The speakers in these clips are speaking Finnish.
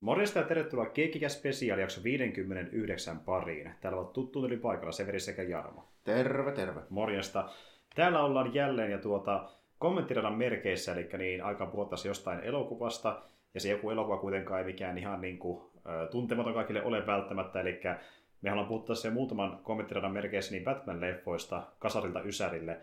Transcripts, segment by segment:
Morjesta ja tervetuloa Keikkikä Special jakso 59 pariin. Täällä on tuttu yli paikalla Severi sekä Jarmo. Terve, terve. Morjesta. Täällä ollaan jälleen ja tuota, kommenttiradan merkeissä, eli niin aika puhuttaisiin jostain elokuvasta. Ja se joku elokuva kuitenkaan ei mikään ihan niin kuin, tuntematon kaikille ole välttämättä, eli me haluamme puhua tässä muutaman kommenttiradan merkeissä niin Batman-leffoista kasarilta Ysärille.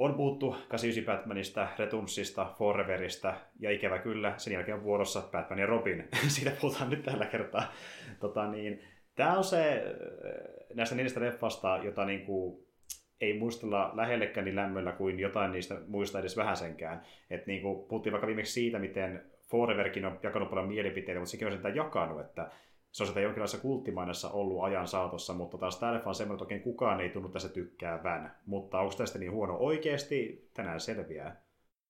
On puhuttu 89 Batmanista, Returnsista, Foreverista ja ikävä kyllä sen jälkeen on vuorossa Batman ja Robin. Siitä puhutaan nyt tällä kertaa. Tota, niin, tämä on se äh, näistä neljästä leffasta, jota niin kuin, ei muistella lähellekään niin lämmöllä kuin jotain niistä muista edes vähäsenkään. Et niin kuin, puhuttiin vaikka viimeksi siitä, miten Foreverkin on jakanut paljon mielipiteitä, mutta sekin on sitä jakanut, että se on sitä jonkinlaisessa kulttimainassa ollut ajan saatossa, mutta taas tämä leffa on semmoinen, että oikein kukaan ei tunnu tässä tykkäävän. Mutta onko tästä niin huono oikeasti? Tänään selviää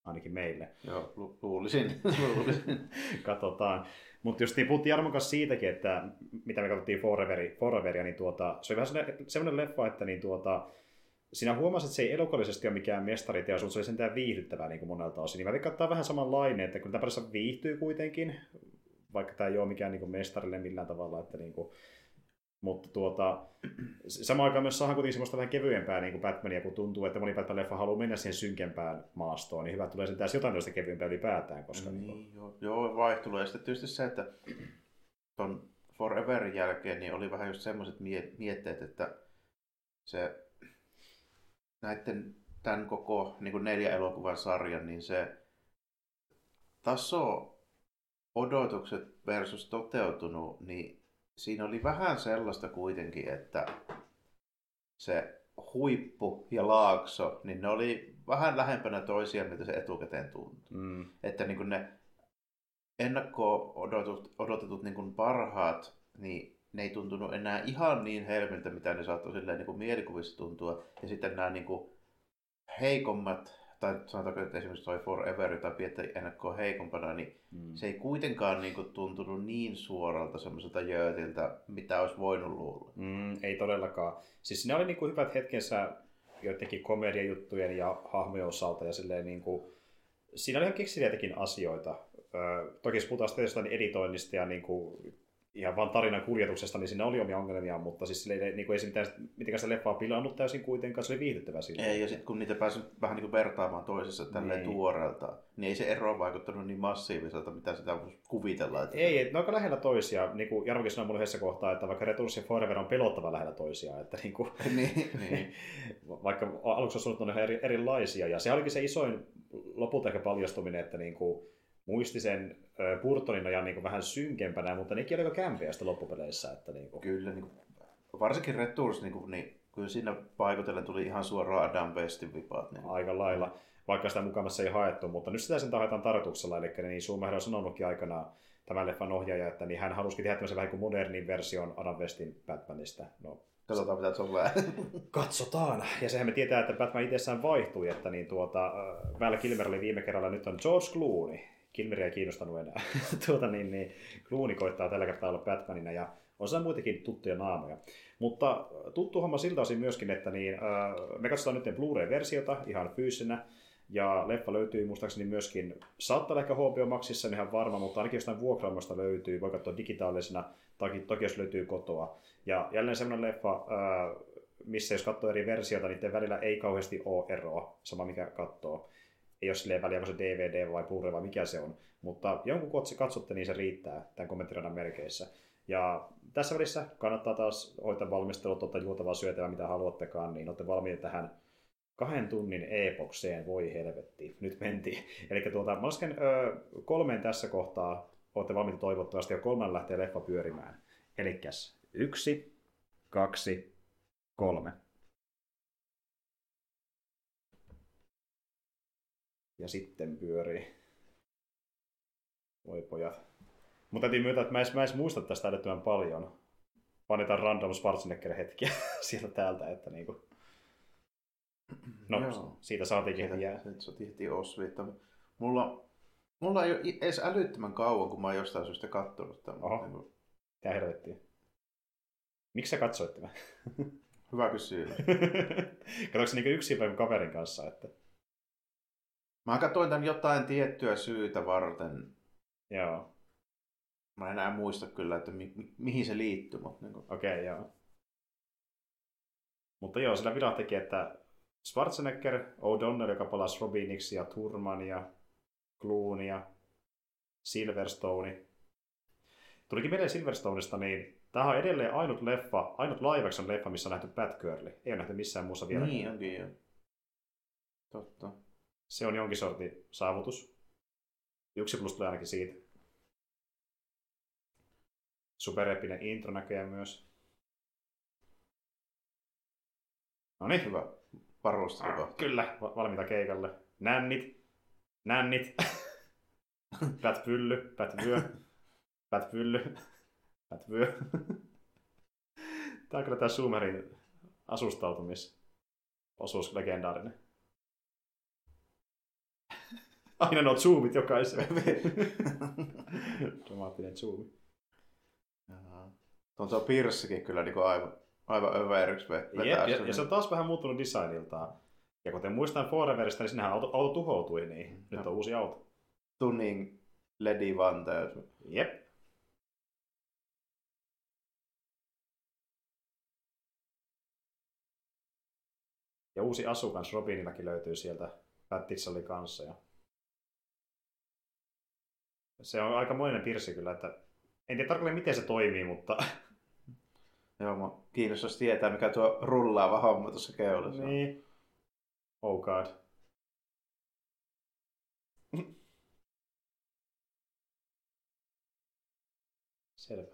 ainakin meille. Joo, lu- luulisin. luulisin. Katsotaan. Mutta just niin puhuttiin Jarmon kanssa siitäkin, että mitä me katsottiin Foreveri, Foreveria, niin tuota, se oli vähän semmoinen leffa, että niin tuota, sinä huomasit, että se ei elokuvallisesti ole mikään mestariteos, mutta se oli sentään viihdyttävää niin kuin monelta osin. Niin mä veikkaan, vähän samanlainen, että kun tämä viihtyy kuitenkin, vaikka tämä ei ole mikään niin kuin mestarille millään tavalla, että niin kuin, mutta tuota, samaan aikaan myös saadaan kuitenkin semmoista vähän kevyempää niin kuin Batmania, kun tuntuu, että moni Batman-leffa haluaa mennä siihen synkempään maastoon, niin hyvä tulee sen tässä jotain tällaista kevyempää ylipäätään. Koska niin, niin joo, joo, vaihtelu. Ja sitten tietysti se, että ton Foreverin jälkeen niin oli vähän just semmoiset mietteet, että se näiden tämän koko niin kuin neljä elokuvan sarjan, niin se taso odotukset versus toteutunut, niin siinä oli vähän sellaista kuitenkin, että se huippu ja laakso, niin ne oli vähän lähempänä toisiaan, mitä se etukäteen tuntui. Mm. Että niin ne ennakko-odotetut odotetut niin parhaat, niin ne ei tuntunut enää ihan niin helmiltä, mitä ne saattoi silleen niin kuin mielikuvissa tuntua. Ja sitten nämä niin kuin heikommat tai sanotaanko, että esimerkiksi toi Forever, jota pidettiin ennakkoa heikompana, niin mm. se ei kuitenkaan niin kuin, tuntunut niin suoralta semmoiselta jöötiltä, mitä olisi voinut luulla. Mm, ei todellakaan. Siis ne oli niin kuin hyvät hetkensä joidenkin komediajuttujen ja hahmojen osalta ja silleen niin kuin, siinä oli ihan keksiliäitäkin asioita. Öö, toki jos puhutaan sitten editoinnista ja niin kuin ihan vaan tarinan kuljetuksesta, niin siinä oli omia ongelmia, mutta siis sille ei, niin kuin, ei se mitään, mitenkään sitä leffaa pilannut täysin kuitenkaan, se oli viihdyttävä silloin. Ei, ja sitten kun niitä pääsi vähän niin kuin vertaamaan toisessa tälleen niin. tuoreelta, niin ei se ero vaikuttanut niin massiiviselta, mitä sitä voisi kuvitella. Että... Ei, ne on aika lähellä toisiaan. Niin kuin Jarmokin sanoi mulle yhdessä kohtaa, että vaikka Returns ja Forever on pelottava lähellä toisiaan. Että niin kuin, niin, niin. vaikka aluksi ollut ihan eri, erilaisia. Ja se olikin se isoin lopulta ehkä paljastuminen, että niin kuin, muisti sen Burtonin ajan niin vähän synkempänä, mutta nekin oli aika kämpiä sitten loppupeleissä. Että niin kuin... Kyllä, niin kuin, varsinkin Returns, niin, kuin, niin kyllä siinä paikotellen tuli ihan suoraan Adam Westin vipaat. Niin... Aika lailla, vaikka sitä mukamassa ei haettu, mutta nyt sitä sen haetaan tarkoituksella, eli niin Schumacher on sanonutkin aikanaan tämän leffan ohjaaja, että niin hän halusikin tehdä tämmöisen vähän kuin modernin version Adam Westin Batmanista. No, Katsotaan, mitä se on vähän. Katsotaan. Ja sehän me tietää, että Batman itsessään vaihtui, että niin tuota, Val Kilmer oli viime kerralla, nyt on George Clooney. Kilmeria ei kiinnostanut enää. tuota, niin, niin, Clooney koittaa tällä kertaa olla Batmanina ja on se muitakin tuttuja naamoja. Mutta tuttu homma siltä osin myöskin, että niin, äh, me katsotaan nyt Blu-ray-versiota ihan fyysisenä. Ja leffa löytyy muistaakseni myöskin, saattaa ehkä HBO Maxissa, en ihan varma, mutta ainakin jostain vuokraamosta löytyy, voi katsoa digitaalisena, tai toki jos löytyy kotoa. Ja jälleen semmoinen leffa, äh, missä jos katsoo eri versioita, niiden välillä ei kauheasti ole eroa, sama mikä katsoo ei ole silleen väliä, se DVD vai Blu-ray vai mikä se on. Mutta jonkun kotsi katsotte, niin se riittää tämän kommenttiradan merkeissä. Ja tässä välissä kannattaa taas hoitaa valmistelut, ottaa juotavaa syötävää, mitä haluattekaan, niin olette valmiita tähän kahden tunnin epokseen, voi helvetti, nyt mentiin. Eli tuota, mä lasken ö, kolmeen tässä kohtaa, olette valmiita toivottavasti, ja kolmen lähtee leffa pyörimään. Eli yksi, kaksi, kolme. Ja sitten pyörii. Voi pojat. Mutta täytyy myöntää, että mä en, mä en muista tästä älyttömän paljon. Panitaan random Schwarzenegger hetkiä sieltä täältä, että niinku... No, Joo. siitä saatiinkin heti jää. Nyt saatiin heti osviitta. Mulla, mulla ei ole edes älyttömän kauan, kun mä oon jostain syystä kattonut tämän. Oho. Niin Tää helvettiä. Miksi sä katsoit tämän? Hyvä kysyä. Katsoitko se niinku yksin vai kaverin kanssa? Että... Mä katsoin tämän jotain tiettyä syytä varten. Joo. Mä en enää muista kyllä, että mi- mi- mihin se liittyy, mutta niin kuin... Okei, okay, joo. Mutta joo, sillä Vila teki, että Schwarzenegger, O'Donnell, joka palasi Robiniksi, ja Turman, ja Clooney, ja Silverstone. Tulikin mieleen Silverstonesta, niin tämä on edelleen ainut leffa, ainut live action leffa, missä on nähty Batgirl. Ei ole nähty missään muussa vielä. Niin onkin joo. Totta. Se on jonkin sortin saavutus. Yksi plus tulee ainakin siitä. Superepinen intro näköjään myös. No niin, Hyvä varustelu kohta. Kyllä, va- valmiita keikalle. Nännit, nännit, pät pylly, pät vyö, pät pylly, pät vyö. Tää on kyllä tää Sumerin asustautumisosuus legendaarinen. Aina nuo zoomit jokaiseen. Dramaattinen zoomi. Jaa. Tuo tuo Pirssikin kyllä niin aivan, aivan överiksi ve- vetää Jep, ja, ja, se on taas vähän muuttunut designiltaan. Ja kuten muistan Foreverista, niin sinnehän auto, auto tuhoutui, niin nyt on uusi auto. Tuning Ledi Vanteus. Jep. Ja uusi asu kans Robinillakin löytyy sieltä Battixalli kanssa. Ja... Se on aika moinen pirssi kyllä, että en tiedä tarkalleen miten se toimii, mutta Joo, mä kiinnostaisi tietää, mikä tuo rullaava homma tuossa keulassa niin. Oh god. Selvä.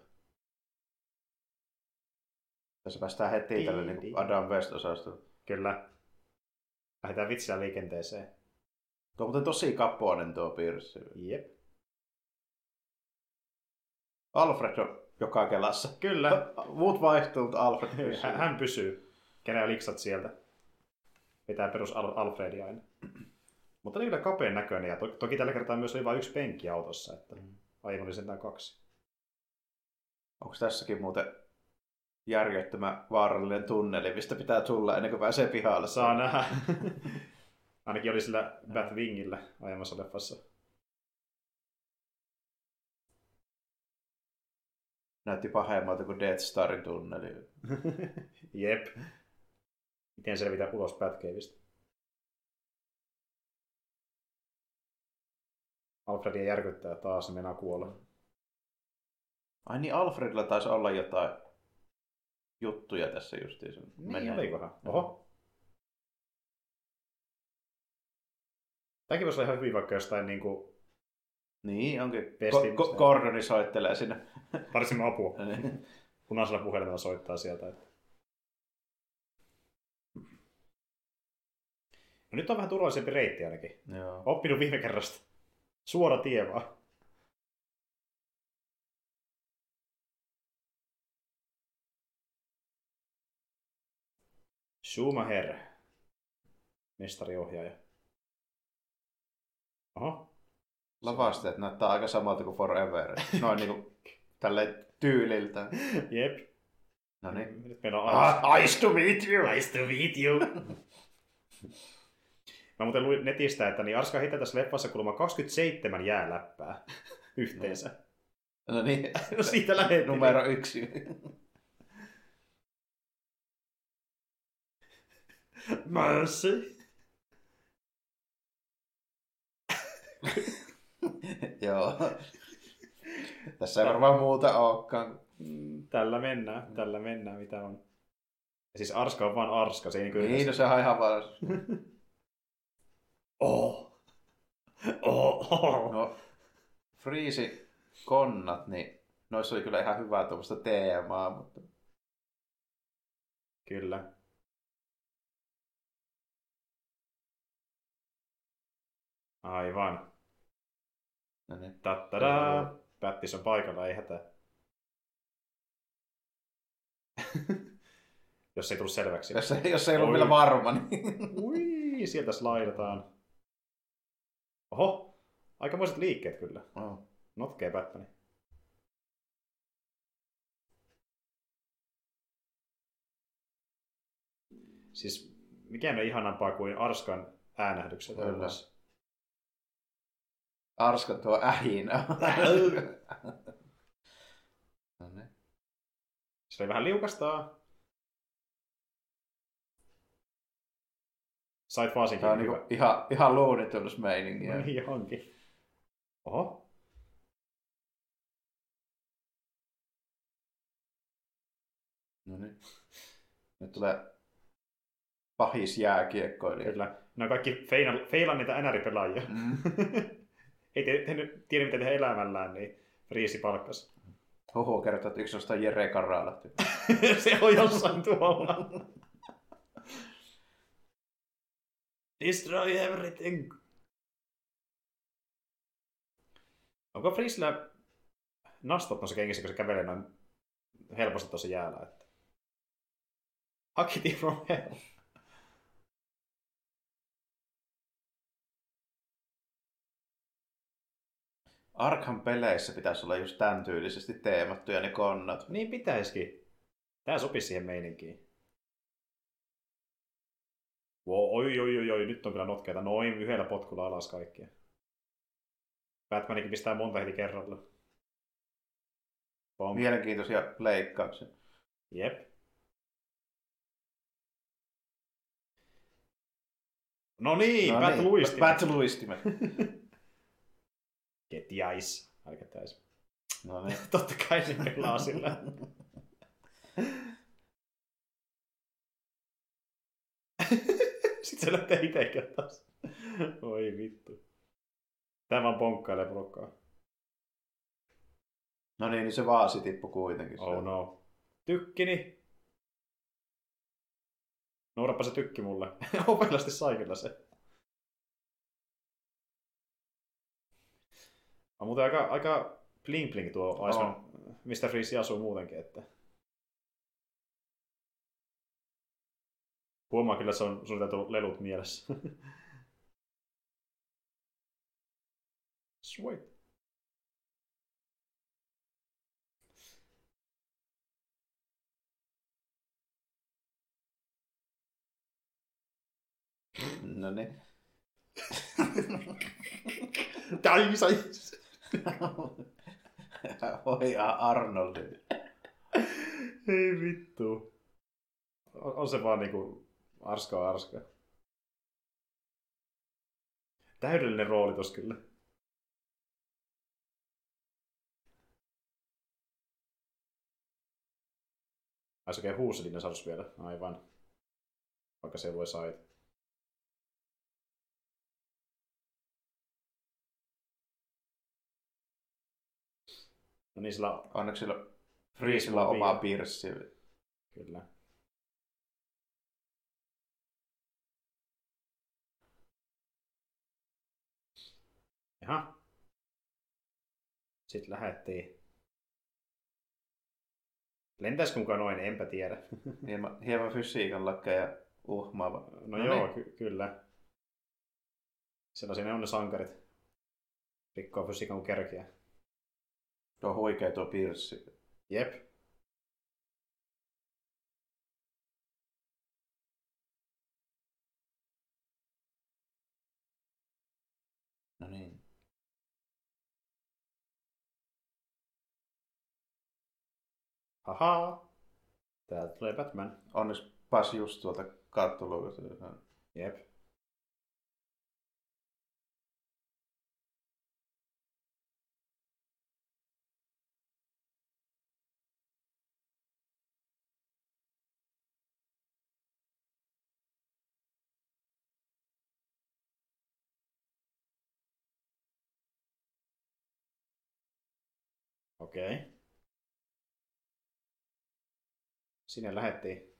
Tässä päästään heti tälle niin Adam West-osastolle. Kyllä. Lähdetään vitsiä liikenteeseen. Tuo on muuten tosi kappoinen tuo piirssi. Jep. Alfred on joka kelassa. Kyllä. Muut vaihtuu, mutta Alfred pysyy. Hän, hän pysyy. Kenellä liksat sieltä. Pitää perus Al- Alfredia aina. Mutta kyllä kapeen näköinen. Ja to- toki tällä kertaa myös oli vain yksi penkki autossa. Että aivan oli sentään kaksi. Onko tässäkin muuten järjettömän vaarallinen tunneli, mistä pitää tulla ennen kuin pääsee pihalle? Saa nähdä. Ainakin oli sillä Batwingillä aiemmassa leffassa. Näytti pahemmalta kuin Death Starin tunneli. Jep. Miten selvitä ulos Batcaveista? Alfredia järkyttää taas, ne meinaa kuolla. Ai niin, Alfredilla taisi olla jotain juttuja tässä justiinsa. Niin, olikohan? Oho. Tämäkin voisi olla ihan hyvin vaikka jostain niin kuin, Niin, onkin. Pestin- Ko- Ko- Gordoni soittelee sinne. tarvitsemme apua. Niin. Punaisella puhelimella soittaa sieltä. Että... No nyt on vähän turvallisempi reitti ainakin. Joo. Oppinut viime kerrasta. Suora tie vaan. Schumacher. Mestariohjaaja. Oho. Lavasteet näyttää aika samalta kuin Forever. Noin niinku tälleen tyyliltä. Jep. No niin. Nyt meillä on Ah, nice to meet you! Nice to meet you. Mä muuten luin netistä, että niin Arska heittää tässä leffassa kuulemma 27 jääläppää yhteensä. No niin. No siitä lähdettiin. Numero yksi. Mercy. Joo. Tässä ei varmaan muuta olekaan. Mm, Tällä mennään, tällä mennään, mitä on. Ja siis Arska on vaan Arska, se ei niinku... Niin, no se on ihan vaan... Oh. Oh. oh. No, Friisi konnat, niin noissa oli kyllä ihan hyvää tuommoista teemaa, mutta Kyllä. Aivan. No niin. Tattadaa. Pättis on paikalla, ei hätää. Jos ei tullut selväksi. Jos, ei- jos ei ollut Oi. vielä varma, niin... Ui, sieltä slaidataan. Oho, aikamoiset liikkeet kyllä. Oh. Notkee Batmani. Siis mikään ei ihanampaa kuin Arskan äänähdykset. Kyllä. Kyllä. Arska tuo ähinä. No niin. Se oli vähän liukastaa. Sait varsinkin Tämä on hyvä. niinku ihan, ihan luunitunnusmeiningiä. No niin onkin. Oho. No niin. Nyt tulee pahis jääkiekkoilija. Kyllä. Ne on kaikki feila- feilan niitä NR-pelaajia. Mm. Ei te, te, tiedä, mitä tehdä elämällään, niin Friisi palkkas. Huhu kertoo, että yksi on Jere Karalahti. se on jossain tuolla. Destroy everything. Onko Friisillä nastot noissa kengissä, kun se kävelee noin helposti tuossa jäällä? Että... Huck it from hell. Arkham peleissä pitäisi olla just tämän tyylisesti teemattuja ne konnat. Niin pitäisikin. Tää sopisi siihen meininkiin. Wow, oi, oi, oi, oi, nyt on kyllä notkeita. Noin yhdellä potkulla alas kaikkia. Batmanikin pistää monta heti kerralla. Pom. Mielenkiintoisia leikkauksia. Jep. No niin, No Bat niin, luistimet. Bat luistimet. Get Jais. Älkää täis. No niin. Totta kai se pelaa sillä. Sitten se lähtee itsekään taas. Oi vittu. Tämä vaan ponkkailee porukkaa. No niin, niin se vaasi tippui kuitenkin. Oh no. Tykkini. Nuorappa se tykki mulle. Opelasti sai kyllä se. On muuten aika, aika bling bling tuo Iceman, oh. mistä Freeze asuu muutenkin, että Huomaa kyllä, että se on suunniteltu lelut mielessä. Sweet. No niin. Tai sai. Oi Arnoldi. Ei vittu. On, se vaan niinku arska arska. Täydellinen rooli tos kyllä. Ai se oikein huusi dinosaurus vielä. Aivan. Vaikka se ei lue sait. No niin, sillä Onneksi sillä Freezilla on oma pirssi. Kyllä. Jaha. Sitten lähettiin. Lentäisikö mukaan noin, enpä tiedä. Hieman, hieman fysiikan lakkeja uhmaava. No, No joo, niin. ky- kyllä. Sellaisia ne on ne sankarit. Rikkoo fysiikan kerkiä. Tuo on huikea tuo pirssi. Jep. No niin. Haha. Täältä tulee Batman. Onneksi pääsi just tuolta kattoluukosta. Jep. Okei. Okay. Sinne lähettiin.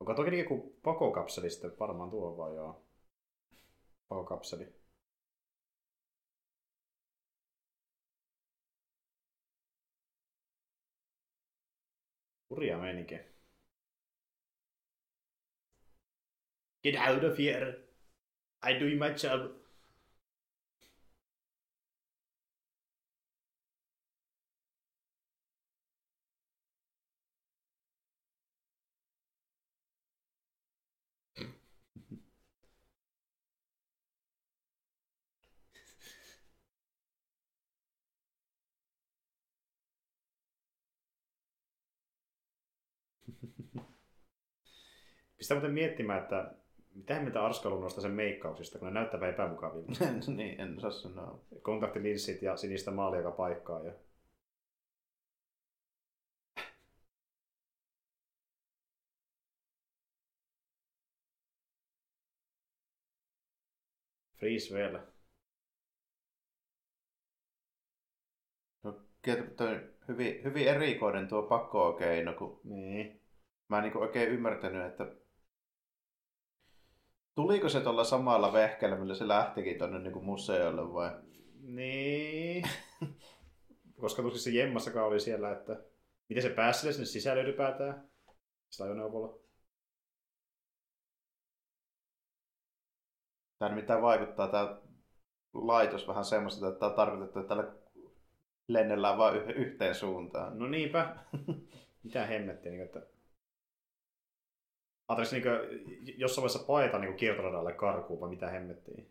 Onko toki joku pakokapseli sitten? Varmaan tuo vai joo. Pakokapseli. Hurjaa meininki. Get out of here. I doing my job. Pistää muuten miettimään, että mitä mitä Arskalu noista sen meikkauksista, kun ne näyttävät epämukavilta. niin, en osaa sanoa. Kontaktilinssit ja sinistä maalia joka paikkaa. Ja... Freeze vielä. No, toi hyvin, hyvin erikoinen tuo pakko-keino, kun Niin. mä en niin oikein ymmärtänyt, että tuliko se tuolla samalla vehkeellä, millä se lähtikin tuonne niin museolle vai? Niin. Koska tuskin se Jemmassakaan oli siellä, että miten se pääsi sinne sisälle ylipäätään? Sitä ajoneuvolla. Tämä nimittäin vaikuttaa tämä laitos vähän semmoista, että tämä tarkoitettu, että tällä lennellään vain yh- yhteen suuntaan. No niinpä. Mitä hemmettiä, niin että... Ajattelis niin jossain vaiheessa paeta niin kiertoradalle karkuun, vai mitä hemmettiä?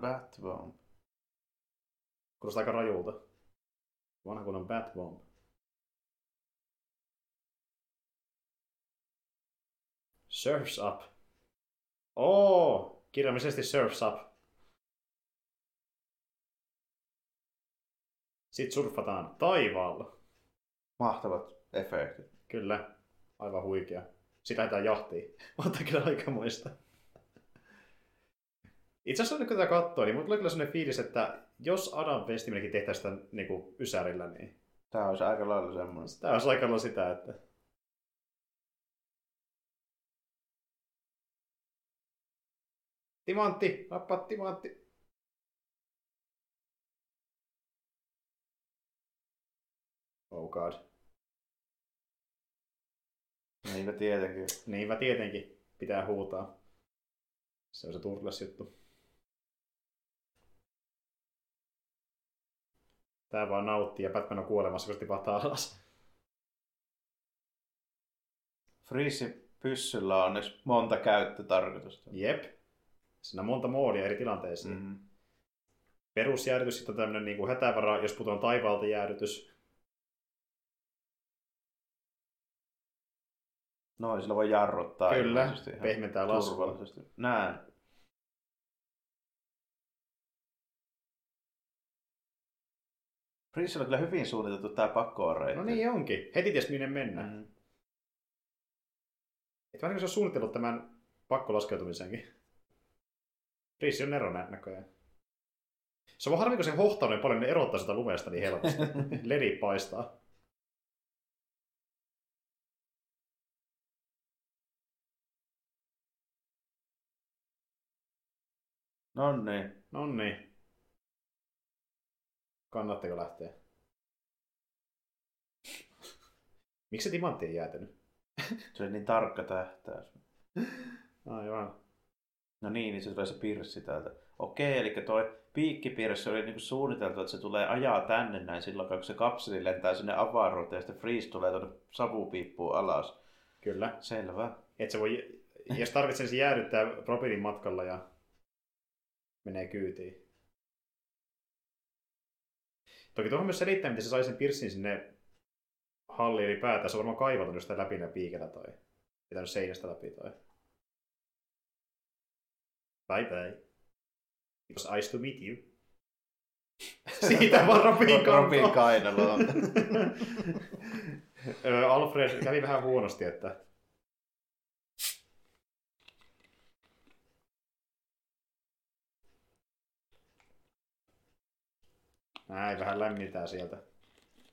Batbomb. Kuulostaa aika rajulta. Vanha kunnon Batbomb. Surfs Up. Oo, kirjaimellisesti Surfs Up. Sitten surffataan taivaalla. Mahtavat efektit. Kyllä, aivan huikea. Sitä lähdetään jahtiin. Mutta kyllä aika muista. Itse asiassa kun tätä katsoo, niin mulla tulee kyllä sellainen fiilis, että jos Adam Westiminenkin tehtäisiin sitä niin kuin ysärillä, niin Tämä olisi aika lailla semmoinen. tämä olisi aika lailla sitä, että Timantti, nappaa timantti. Oh god. Niinpä tietenkin. Niinpä tietenkin pitää huutaa. Se on se turles juttu. Tää vaan nauttii ja Batman on kuolemassa, kun se tipahtaa alas. Freeze pyssyllä on onneksi monta käyttötarkoitusta. Jep. Siinä on monta moodia eri tilanteisiin. Mm. Mm-hmm. Perusjäädytys, sitten on tämmönen niin hätävara, jos putoon taivaalta jäädytys. Noin, sillä voi jarruttaa. Kyllä, pehmentää laskua. Näin. Freezella on kyllä hyvin suunniteltu tää pakkoon reitti. No niin onkin. Heti ties minne mennään. Mm. Mm. Et vähän niin se on suunnitellut tämän pakkolaskeutumisenkin. Riisi on nero nä- näköjään. Se on harmi, kun se hohtaa niin paljon, ne erottaa sitä lumesta niin helposti. Ledi paistaa. No niin. No niin. Kannatteko lähteä? Miksi se timantti ei jäätynyt? Se oli niin tarkka tähtäys. Aivan. No niin, niin se tulee se pirssi täältä. Okei, eli toi piikkipirssi oli niinku suunniteltu, että se tulee ajaa tänne näin silloin, kun se kapseli lentää sinne avaruuteen ja sitten Freeze tulee tuonne savupiippuun alas. Kyllä. Selvä. Et se voi, jos tarvitsee se jäädyttää propelin matkalla ja menee kyytiin. Toki tuohon myös selittää, miten se sai sen pirssin sinne halliin ylipäätään. Se on varmaan kaivatunut sitä läpi piikellä tai pitänyt seinästä läpi tai... Bye bye. It was nice to meet you. Siitä vaan Robin Robin kainalo. Ö, Alfred kävi vähän huonosti, että Näin vähän lämmitää sieltä.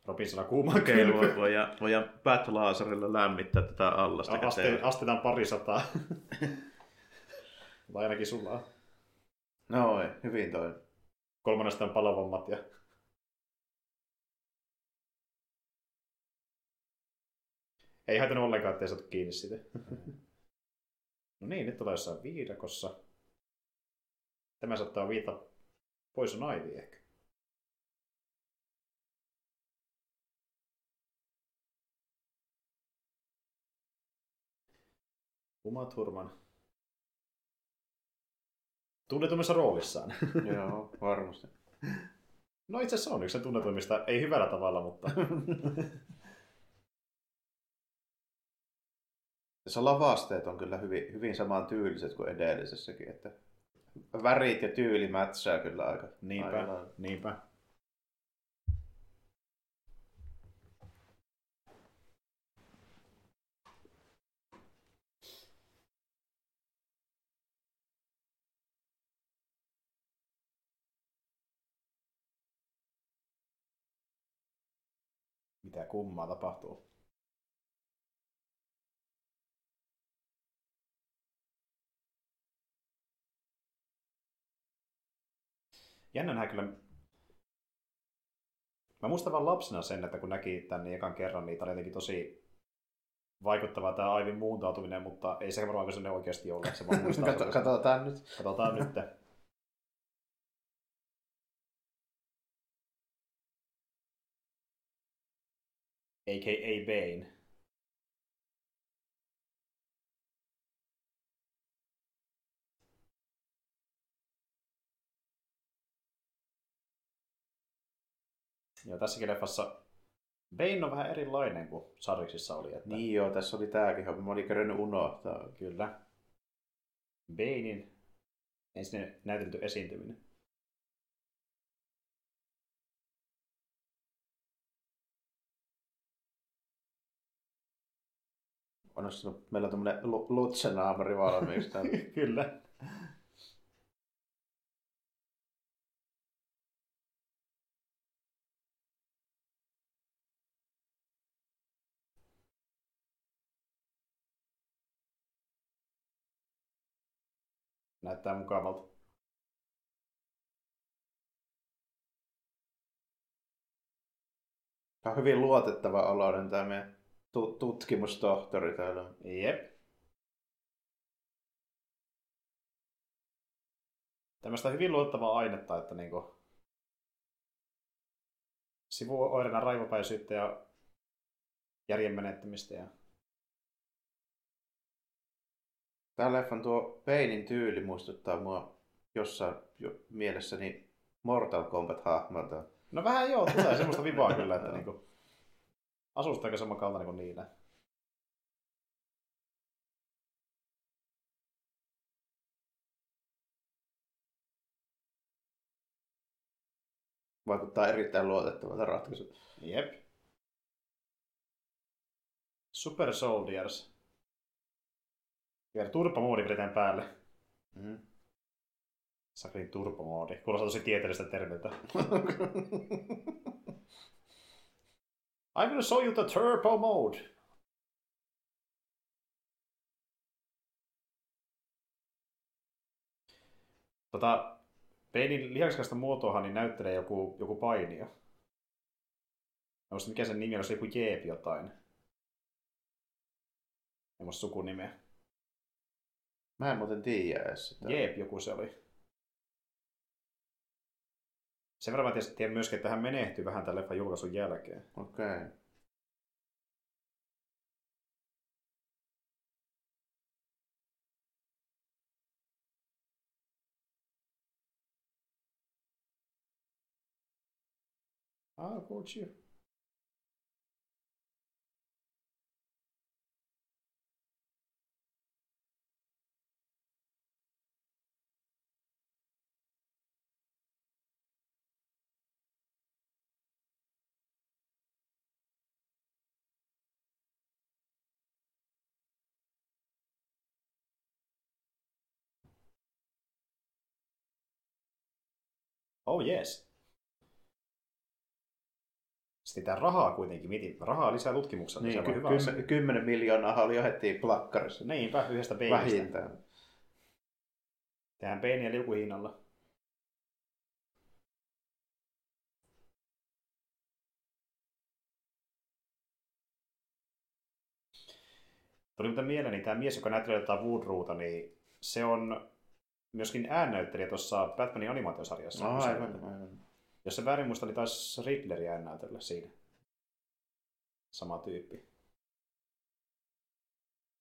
Robin sana kuumaan Okei, okay, voidaan, voidaan Bat-laaserilla lämmittää tätä allasta. Aste, astetaan pari sataa. tai ainakin sulla. No, hyvin toi. Kolmannesta on palavammat ja... Ei haitannut ollenkaan, ettei saatu kiinni sitä. no niin, nyt ollaan jossain viidakossa. Tämä saattaa viitata Poison Ivy ehkä. Uma Thurman. Tunnetummassa roolissaan. Joo, varmasti. No itse asiassa on yksi sen tunnetuimmista, ei hyvällä tavalla, mutta Tässä lavasteet on kyllä hyvin, hyvin saman tyyliset kuin edellisessäkin, että värit ja tyyli mätsää kyllä aika. Niinpä, aika niinpä. Mitä kummaa tapahtuu? Jännänhän kyllä... Mä muistan vaan lapsena sen, että kun näki tämän niin ekan kerran, niin tämä oli jotenkin tosi vaikuttavaa tämä aivin muuntautuminen, mutta ei se varmaan se oikeasti ole. Se vaan muistaa Kato, sellaisen. katsotaan nyt. Katsotaan nyt. A.K.A. Bane. Joo, tässäkin leffassa Bane on vähän erilainen kuin Sarviksissa oli. Että... Niin joo, tässä oli tääkin homma. Mä olin kerännyt unohtaa. Kyllä. Banein ensin näytelty esiintyminen. Onnistunut. Meillä on tämmönen lu- lutsenaamari valmiiksi. Kyllä. Näyttää mukavalta. Tämä on hyvin luotettava oloinen tämä meidän tu- tutkimustohtori täällä. Jep. Tämmöistä hyvin luottavaa ainetta, että niinku sivuoireena raivopäisyyttä ja järjen menettämistä. Ja... Tämä leffan tuo Peinin tyyli muistuttaa mua jossain jo mielessäni Mortal Kombat-hahmolta. No vähän joo, tulee semmoista vivaa kyllä, että niinku asusta aika samankaltainen kuin niillä. Vaikuttaa erittäin luotettavalta ratkaisu. Jep. Super Soldiers. Vielä turpamoodi pidetään päälle. Mm-hmm. Saklin turpamoodi. Kuulostaa tosi tieteellistä termiltä. I'm gonna show you the turbo mode. Tota, Peinin lihaskasta muotoahan niin näyttelee joku, joku painio. Mä muistan, mikä sen nimi on, se joku Jeep jotain. En muista sukunimeä. Mä en muuten tiedä edes sitä. Jeep joku se oli. Sen verran mä tietysti tiedän myöskin, että hän menehtyi vähän tämän leffan julkaisun jälkeen. Okei. Okay. Ah, coach you. Oh yes. Tää rahaa kuitenkin, mietin, rahaa lisää tutkimuksella, Niin, ky- hyvä kymmen, kymmenen miljoonaa oli jo heti plakkarissa. Niinpä, yhdestä peinistä. Vähintään. Tehdään peiniä liukuhinnalla. Tuli muuten mieleeni, tämä mies, joka näyttelee jotain Woodruuta, niin se on myöskin äännäyttelijä tuossa Batmanin animaatiosarjassa. No, aivan, aivan. Jos se väärin muista, niin taisi Riddleri äännäytellä siinä. Sama tyyppi.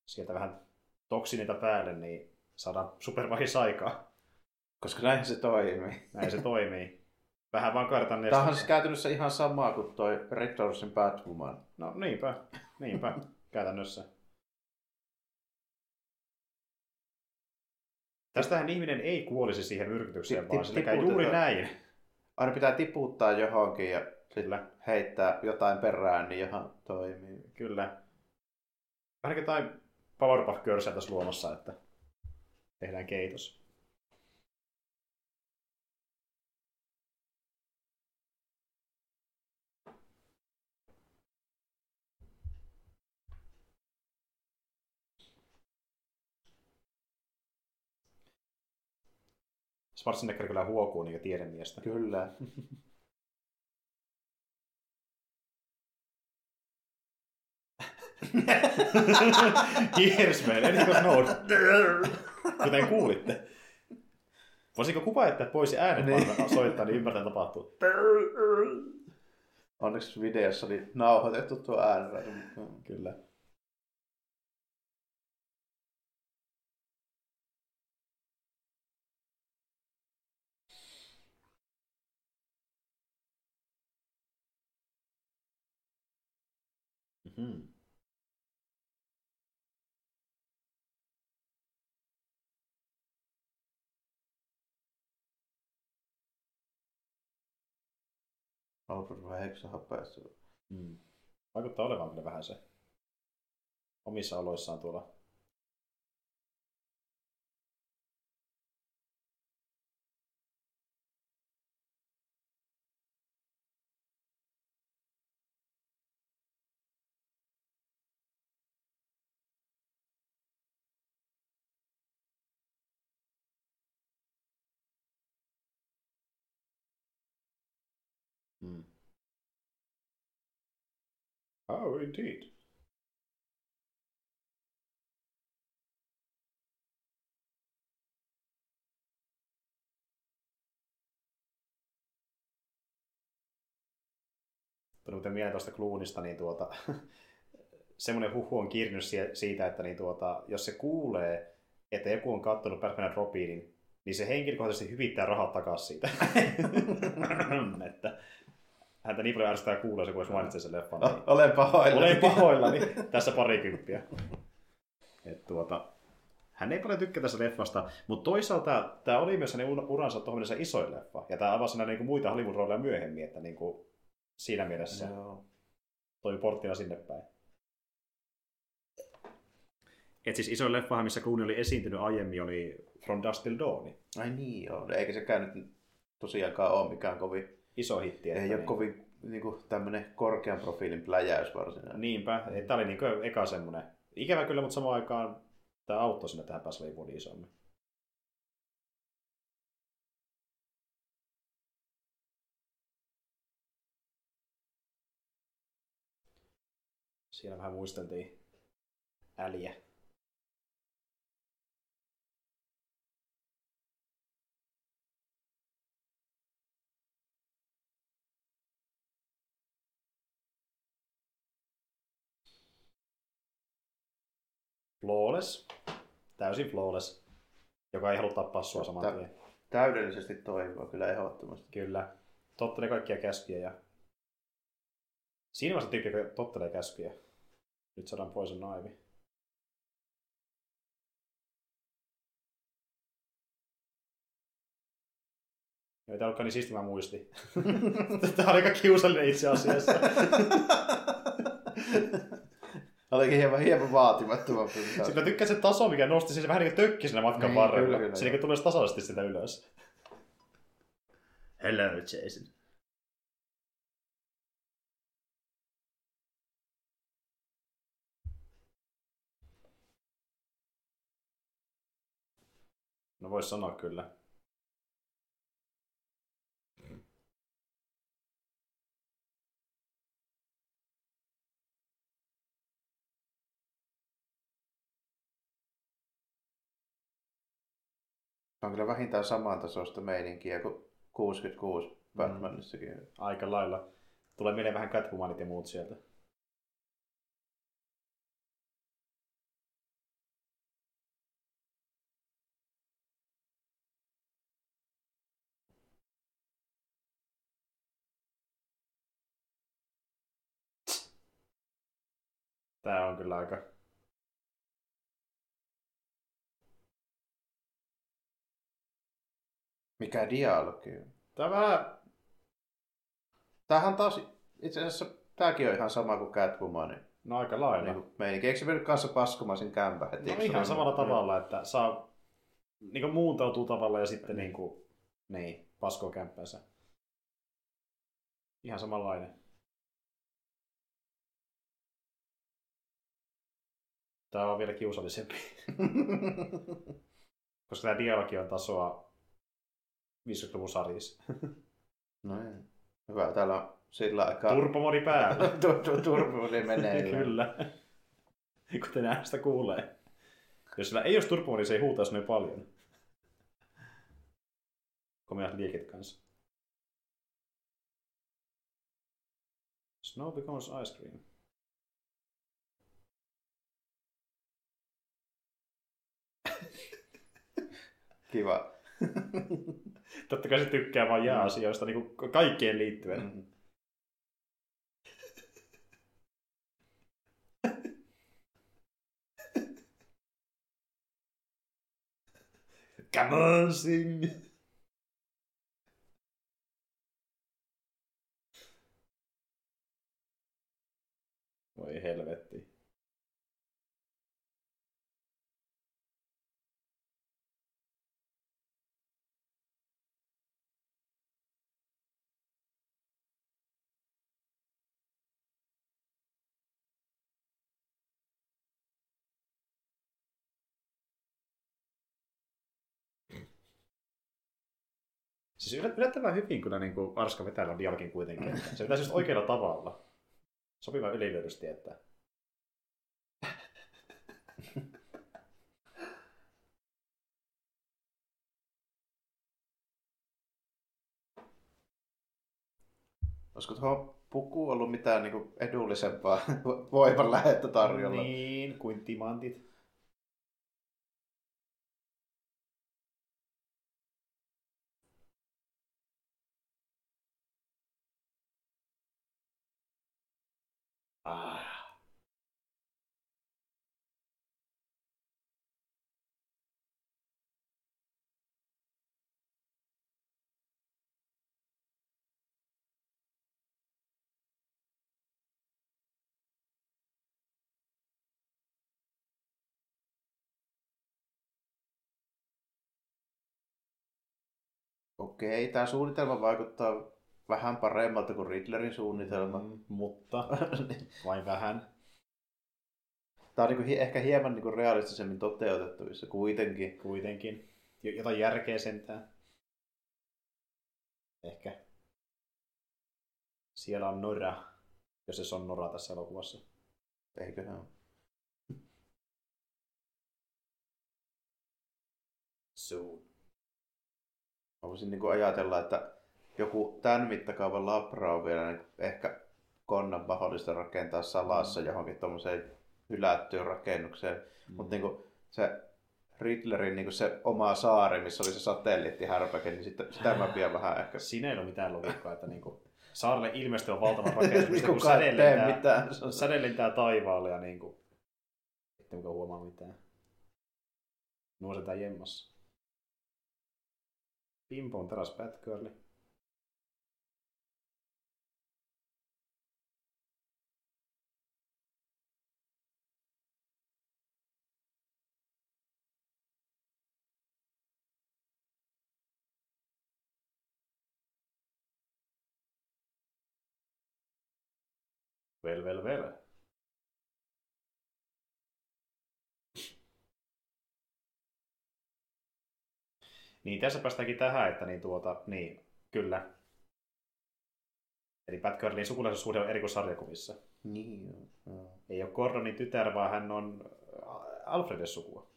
Sieltä vähän toksineita päälle, niin saadaan supervahis aikaa. Koska näin se toimii. Näin se toimii. Vähän vaan kartan Tämä on siis käytännössä ihan sama kuin toi Red Doorsin Batwoman. No niinpä, niinpä, käytännössä. Tästähän ihminen ei kuolisi siihen myrkytykseen, vaan sillä käy juuri näin. Aina pitää tiputtaa johonkin ja Kyllä, heittää jotain perään, niin johon toimii. kyllä. Ainakin jotain Powerpuff-körsää tässä luomassa, että tehdään keitos. Schwarzenegger kyllä huokuu niin tiedemiestä. Kyllä. Here's man, any goes no. Kuten kuulitte. Voisiko kuva jättää pois äänet Niin. soittaa, niin ymmärtää tapahtuu. Onneksi videossa oli nauhoitettu tuo äänenradio. Kyllä. Mm-hmm. Albert vähän heksahappeessa. Mm. Vaikuttaa olevan kyllä vähän se omissa oloissaan tuolla. Oh, indeed. Muuten mieleen tuosta Kluunista, niin tuota, semmoinen huhu on sie- siitä, että niin tuota, jos se kuulee, että joku on kattonut Batman Robinin, niin se henkilökohtaisesti hyvittää rahat takaisin siitä. että häntä niin paljon ärsyttää kuulee, se kun edes mainitsee sen leffan. Niin. Olen pahoillani. Olen pahoillani. Tässä parikymppiä. Et tuota, hän ei paljon tykkää tästä leffasta, mutta toisaalta tämä oli myös hänen uransa tuohon isoin leffa. Ja tämä avasi näin, niin muita Hollywood-rooleja myöhemmin, että niin kuin, siinä mielessä Joo. toi porttina sinne päin. Et siis isoin leffa, missä Clooney oli esiintynyt aiemmin, oli From Dust Till Dawn. Ai niin joo. Eikä sekään nyt tosiaankaan ole mikään kovin, Iso hitti. ei ole niin- kovin niin kuin tämmöinen korkean profiilin pläjäys varsinainen. Niinpä, tämä oli niin eka semmoinen. Ikävä kyllä, mutta samaan aikaan tämä auttoi sinne tähän leipuun isommin. Siellä vähän muisteltiin äliä. Flawless. Täysin flawless. Joka ei halua tappaa sua saman Totta. tien. Täydellisesti toimiva kyllä ehdottomasti. Kyllä. Tottelee kaikkia käskyjä ja... Siinä vaiheessa tyyppi, joka tottelee käskyjä. Nyt saadaan poison naivi. Joo, ei ollutkaan niin siisti mä muisti. Tää on aika kiusallinen itse asiassa. Olikin hieman, hieman vaatimattomampi. Sitten mä tykkään se taso, mikä nosti siis vähän niin kuin tökki siinä matkan Niin, varrella. kyllä, kyllä, se niin tulee tasaisesti sitä ylös. Hello, Jason. No vois sanoa kyllä. Se on kyllä vähintään saman tasoista meininkiä kuin 66 Batmanissakin. Aika lailla. Tulee mieleen vähän Catwomanit ja muut sieltä. Tää on kyllä aika Mikä dialogi? Tämä vähän... Tämähän taas, itse asiassa tämäkin on ihan sama kuin Catwoman. No aika lailla. Niin meininki. Eikö se mennyt kanssa paskomasin kämpä heti? No Eikö ihan samalla tavalla, että saa niin kuin muuntautuu tavalla ja sitten niin kuin, niin, paskoo kämppänsä. Ihan samanlainen. Tämä on vielä kiusallisempi, koska tämä dialogi on tasoa 50-luvun sarjissa. no niin. Hyvä, täällä on sillä aikaa... Turbomodi päällä. Tu- tu- Turbomodi menee. Kyllä. Kuten äänestä kuulee. Jos sillä ei olisi turbomodi, se ei huutaisi noin paljon. Komeat liiket kanssa. Snow becomes ice cream. Kiva. Totta kai se tykkää vaan jää-asioista niin kuin kaikkeen liittyen. Mhm. Come on, sing! Voi helvetti. Siis yllät- yllättävän hyvin kyllä niin kuin Arska vetää on dialogin kuitenkin. Se pitäisi just oikealla tavalla. Sopiva ylilöydysti, että... Olisiko tuohon pukuun ollut mitään niin edullisempaa voiman lähettä tarjolla? Niin, kuin timantit. Okei, tämä suunnitelma vaikuttaa vähän paremmalta kuin Riddlerin suunnitelma. Mm, mutta vain vähän. Tämä on niin kuin, ehkä hieman niin kuin realistisemmin toteutettavissa kuitenkin. Kuitenkin. Jo- Jotain järkeä sentään. Ehkä. Siellä on Nora, jos se on Nora tässä elokuvassa. Eiköhän ole. Soon. Mä voisin niin kuin ajatella, että joku tämän mittakaavan labra on vielä niin ehkä konnan mahdollista rakentaa salassa johonkin tuommoiseen hylättyyn rakennukseen. Mm. Mutta niin se Riddlerin niin se oma saari, missä oli se satelliittihärpäke, niin sitä, sitä mä pidän vähän ehkä... Siinä ei ole mitään logiikkaa, että niinku, saarelle ilmestyy on valtava rakennus, Niin kun kukaan ei säde tee lentää, mitään. Se on- säde lentää taivaalle ja niinku, ettei mukaan huomaa mitään. Nuo se tää jemmassa. Pimpo on teräs Batgirli. Vel, vel, vel. Niin, tässä päästäänkin tähän, että niin tuota, niin, kyllä. Eli Batgirlin sukulaisuussuhde on eri kuin sarjakuvissa. Niin, joo. Ei ole Gordonin tytär, vaan hän on Alfredin sukua.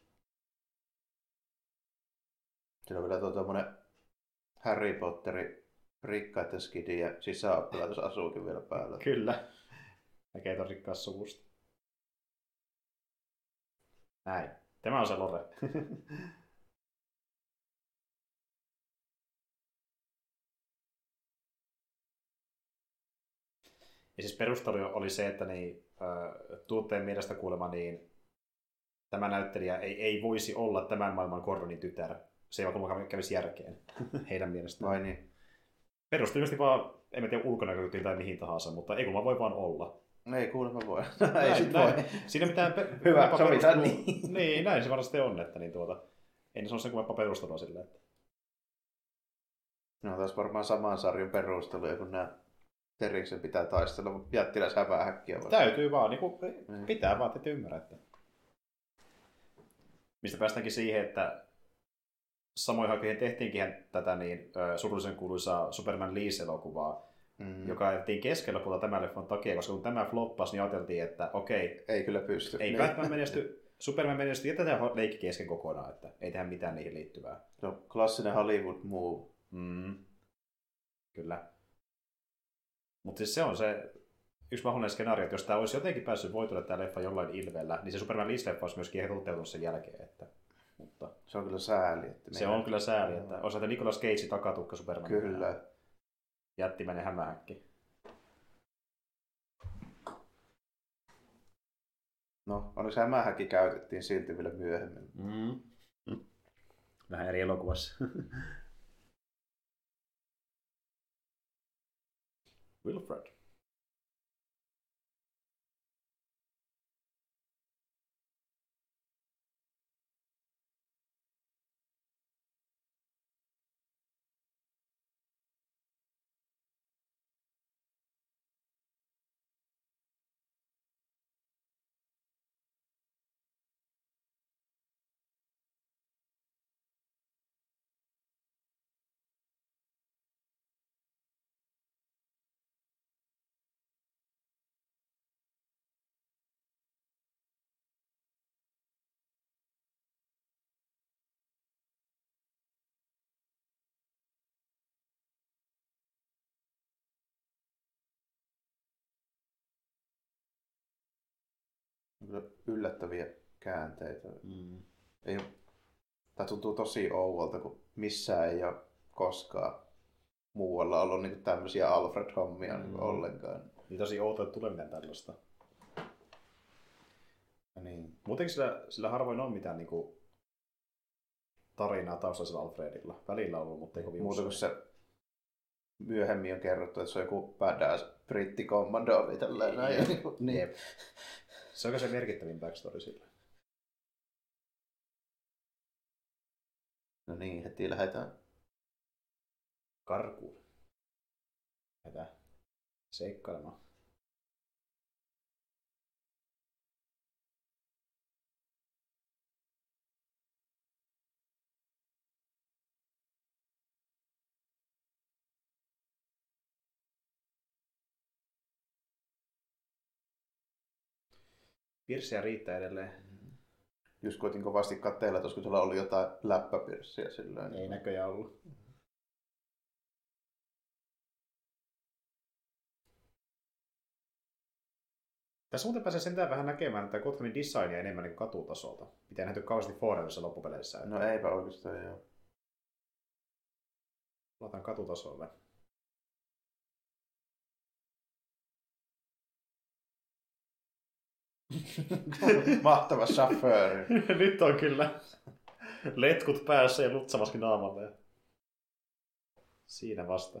Siinä on vielä tuo tuommoinen Harry Potteri rikkaiden skidi ja sisäoppilaitos asuukin vielä päällä. Kyllä. Näkee ton rikkaassa suvusta. Näin. Tämä on se lore. ja siis perustelu oli se, että niin, äh, tuotteen mielestä kuulemma niin tämä näyttelijä ei, ei voisi olla tämän maailman Gordonin tytär. se ei vaan kävisi järkeen heidän mielestään. Vai niin? Perustelisesti vaan, en mä tiedä ulkonäkökultiin tai mihin tahansa, mutta ei kun voi vaan olla. Ei kuulemma voi. Näin, ei sit näin. voi. Siinä mitään pe- Hyvä, sovitaan niin. niin. näin se varmasti on, että niin tuota, ei se ole sen kummempaa perustelua silleen. Että... No taas varmaan saman sarjan perusteluja, kun nämä Teriksen pitää taistella jättiläs hävähäkkiä vastaan. Täytyy vaan, niin kuin, pitää vaan, että ymmärrätte. Mistä päästäänkin siihen, että samoin aikoihin tehtiinkin tätä niin surullisen kuuluisaa Superman Lease-elokuvaa, Mm. joka ajettiin keskellä puolta tämän leffan takia, koska kun tämä floppasi, niin ajateltiin, että okei, Ei kyllä pysty. ei Niin. Batman menesty, Superman menesty, jätetään leikki kesken kokonaan, että ei tehdä mitään niihin liittyvää. On klassinen Hollywood move. Mm. Kyllä. Mutta siis se on se yksi mahdollinen skenaario, että jos tämä olisi jotenkin päässyt voitolle tämä leffa jollain ilveellä, niin se Superman Lease-leffa olisi myöskin ehkä toteutunut sen jälkeen. Että, mutta Se on kyllä sääli. Että se on kyllä sääli, että olisi että Nicolas Cage takatukka Superman. Kyllä. Jättimäinen hämähäkki. No, onneksi hämähäkki käytettiin silti vielä myöhemmin. Mm. Vähän eri elokuvassa. Wilfred. Yllättäviä käänteitä. Mm. Ei, tämä tuntuu tosi ouvolta, kun missään ei ole koskaan muualla ollut niin tämmöisiä Alfred-hommia mm. Mm. ollenkaan. Niin tosi outoa, että tulee mitään tällaista. Ja niin. Muutenkin sillä, sillä harvoin on mitään niinku, tarinaa taustalla Alfredilla. Välillä on ollut, mutta ei kovin Muuta kuin se myöhemmin on kerrottu, että se on joku badass brittikommandooli tällainen. näin. Ja niin, kuin- niin. Jep. Se on se merkittävin backstory sillä. No niin, heti lähdetään. Karkuun. Lähdetään seikkailemaan. Pirsiä riittää edelleen. Just koitin kovasti katseella, että olisiko sulla ollut jotain läppäpirssiä silloin. Ei näköjään ollut. Tässä muuten pääsee sentään vähän näkemään tätä Gothamin designia enemmän niin katutasolta. Mitä ei nähty kauheasti Forellissa loppupeleissä. että No eipä oikeastaan joo. Lataan katutasolle. Mahtava chauffööri. Nyt on kyllä letkut päässä ja lutsamaski naamalle. Siinä vasta.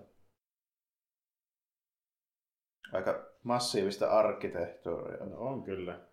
Aika massiivista arkkitehtuuria. No on kyllä.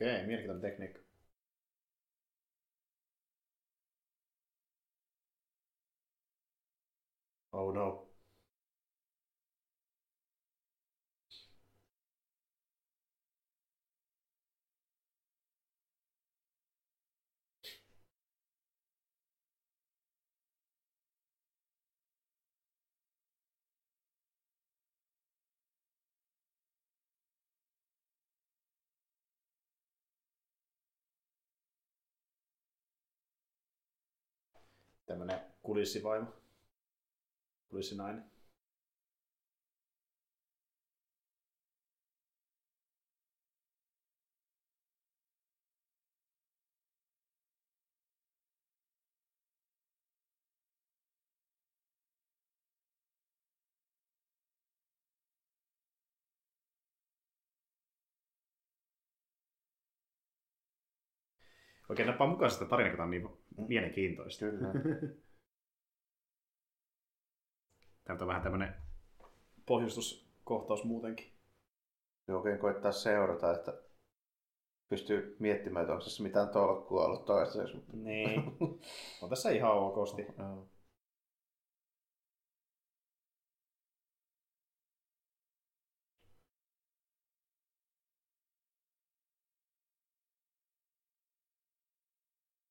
Okei, mielenkiintoinen tekniikka. Oh no. Tämmönen kulissivaimo. Kulissinainen. Oikein nappaa mukaan sitä tarinaa, kun tämä on niin mielenkiintoista. Kyllä. Tämä on vähän tämmönen pohjustuskohtaus muutenkin. Ja oikein koittaa seurata, että pystyy miettimään, että onko tässä mitään tolkkua ollut toistaiseksi. Niin. On tässä ihan okosti.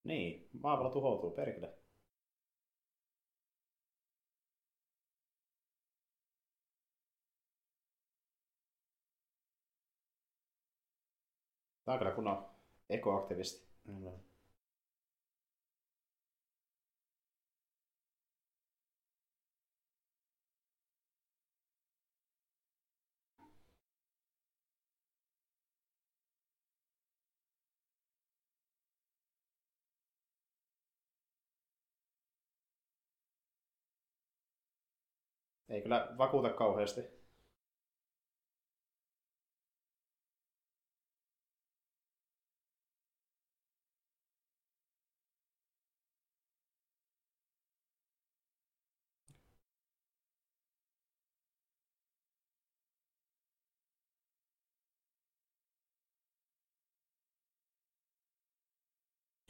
Niin, maapallo tuhoutuu, perkele. Tämä on kyllä kunnon ekoaktivisti. Kyllä. Ei kyllä vakuuta kauheasti.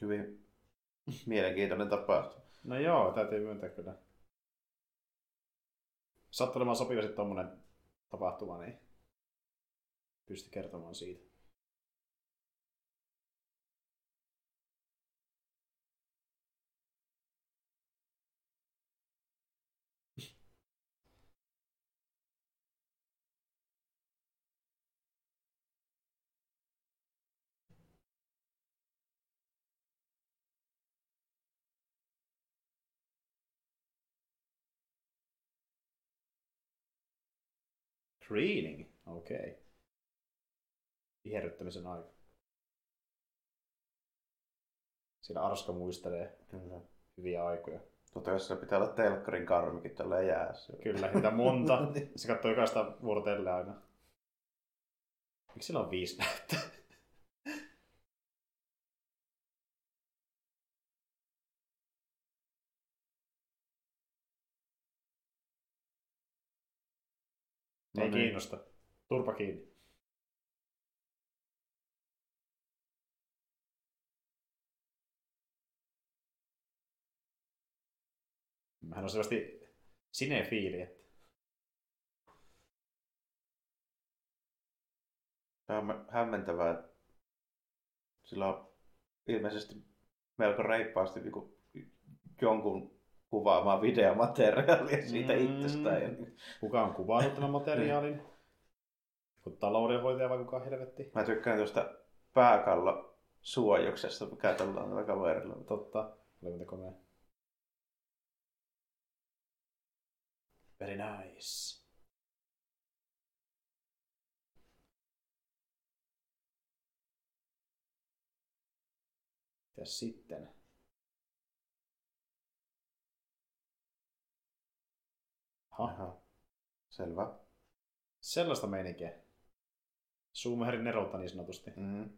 Hyvin mielenkiintoinen tapahtuma. No joo, täytyy myöntää kyllä. Sattuu olemaan sopivasti tommonen tapahtuma, niin pysty kertomaan siitä. Greening, okei. Okay. Viherryttämisen aika. Siinä Arska muistelee Kyllä. hyviä aikoja. Mutta jos se pitää olla telkkarin karmikin tällä jäässä. Kyllä, niitä monta. Se katsoo jokaista vuorotelle aina. Miksi sillä on viisi näyttöä? Ei niin. kiinnosta. Turpa kiinni. Hän on selvästi sinefiili. että- Tämä on hämmentävää, sillä on ilmeisesti melko reippaasti niin jonkun kuvaamaa videomateriaalia siitä Mm. itsestään. Ja Kuka on kuvannut tämän materiaalin? Joku taloudenhoitaja vai kuka helvetti? Mä tykkään tuosta pääkallo suojuksesta, mikä tällä on kaverilla. Totta. Oli muuten komea. Very nice. Mitäs sitten? Aha, Aha. Selvä. sellaista meininkiä. Zoomerin nerolta niin sanotusti. Mm.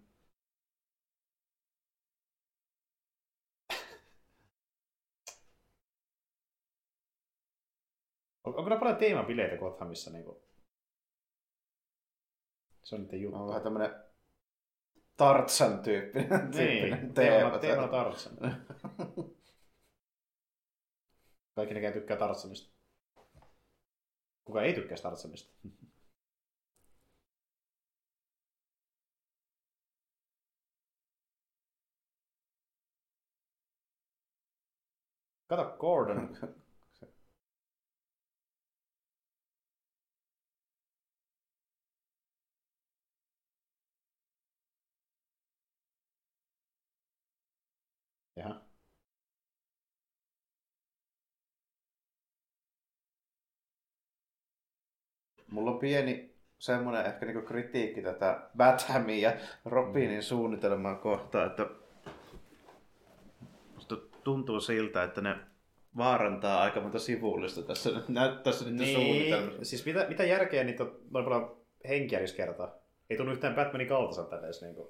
On, onko ne paljon teemabileitä Gothamissa? Niin kuin... Se on niiden juttu. On vähän tämmönen Tartsan tyyppinen, Niin, teema. teemana Tarzan. Kaikki ne käy tykkää Tarzanista. Kuka ei tykkää Tarzanista? Kato Gordon. Jaha. Mulla on pieni semmoinen ehkä niinku kritiikki tätä Bathamin ja Robinin mm. suunnitelmaa kohtaan, että musta tuntuu siltä, että ne vaarantaa aika monta sivullista tässä, tässä nyt niin, suunnitelmassa. Siis mitä, mitä järkeä niitä on noin paljon henkiä kertaa? Ei tunnu yhtään Batmanin kaltaiselta edes. Niin kuin.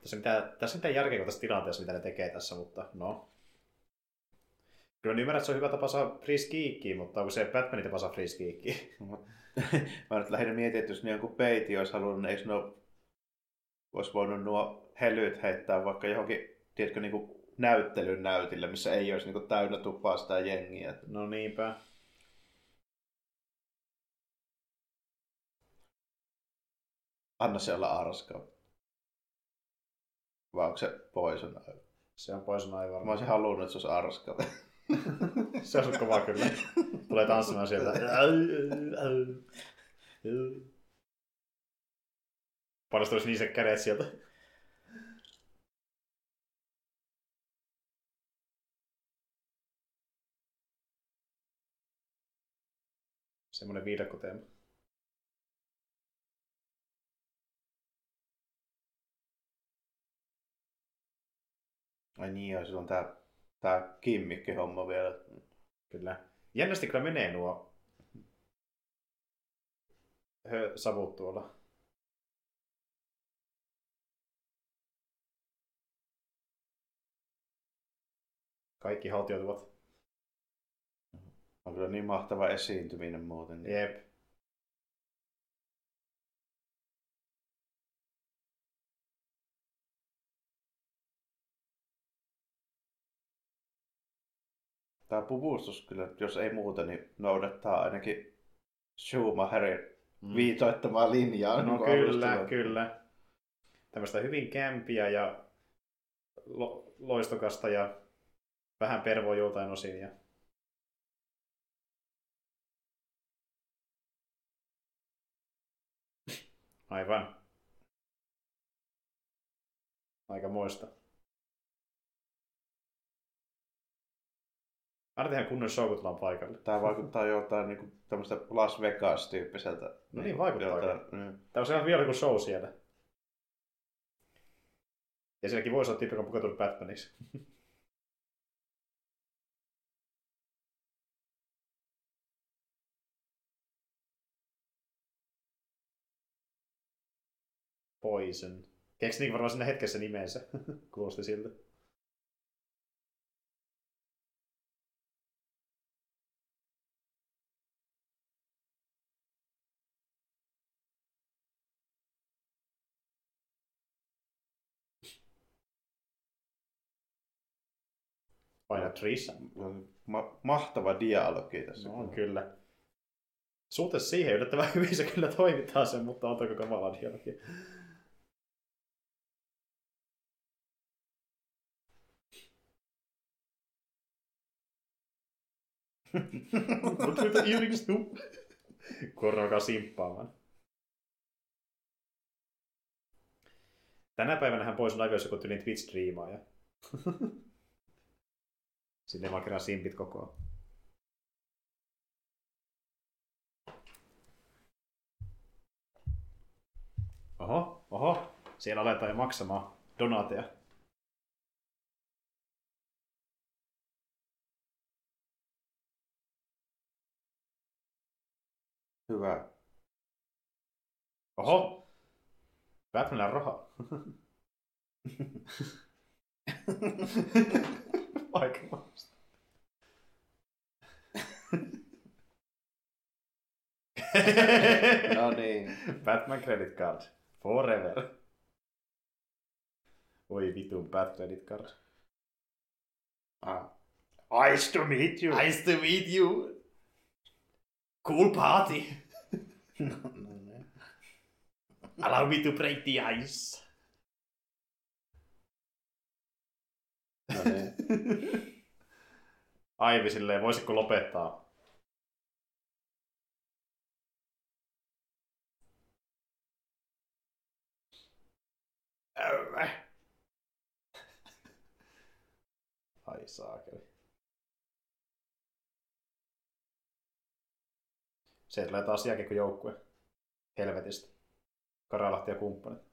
Tässä, mitä, tässä mitään järkeä tässä tilanteessa, mitä ne tekee tässä, mutta no. Kyllä ymmärrän, että se on hyvä tapa saa free skiikkiä, mutta onko se Batmanin tapa saa free skiikkiä? Mä nyt lähinnä mietin, että jos ne jonkun peiti olisi halunnut, niin eikö ne olisi voinut nuo helyt heittää vaikka johonkin, tiedätkö, niin kuin näyttelyn näytille, missä ei olisi niin kuin täynnä tupaa sitä jengiä. No niinpä. Anna se olla arska. Vai onko se poison? Se on poison aivan. Mä olisin halunnut, että se olisi arska. Se on kova kyllä. Tulee tanssimaan sieltä. Niin se kädet sieltä. Semmoinen viidakkoteema. Ai niin, ja on tää, tää kimmikki-homma vielä. Kyllä. Jännästi kyllä menee nuo savut tuolla. Kaikki haltioituvat. On kyllä niin mahtava esiintyminen muuten. Jep. Tämä puvustus kyllä, jos ei muuta, niin noudattaa ainakin Schumacherin mm. viitoittamaa linjaa. No kyllä, alusta. kyllä. Tämmöistä hyvin kämpiä ja lo- loistokasta ja vähän pervoa joltain osin. Ja... Aivan. Aika moista. Aina tehdään kunnon show, kun tullaan paikalle. Tämä vaikuttaa joltain niin tämmöistä Las Vegas-tyyppiseltä. No niin, vaikuttaa. Joltain, mm. Tämä on sellainen vielä kuin show siellä. Ja sielläkin voisi olla tyyppi, joka on pukeutunut Batmaniksi. Poison. Keksi varmaan sinne hetkessä nimensä. Kuulosti siltä. Paina Trisha. Ma- mahtava dialogi tässä. No, on kyllä. Suhteessa siihen yllättävän hyvin se kyllä toimittaa sen, mutta on toki kamala dialogi. Mutta mitä? Korno alkaa simppaamaan. Tänä päivänä hän pois on aika joku tyyliin Twitch-striimaaja. Sinne vaan kerran simpit kokoa. Oho, oho. Siellä aletaan jo maksamaan donateja. Hyvä. Oho. Batmanilla on raha. Aikamoista. no niin. Batman credit card. Forever. Oi vitun bad credit card. Ah. Nice to meet you. Nice to meet you. Cool party. no, no, no. Allow me to break the ice. No niin. Aivi silleen, voisitko lopettaa? Ai saakeli. Se tulee taas joukkue helvetistä. Karalahti ja kumppanit.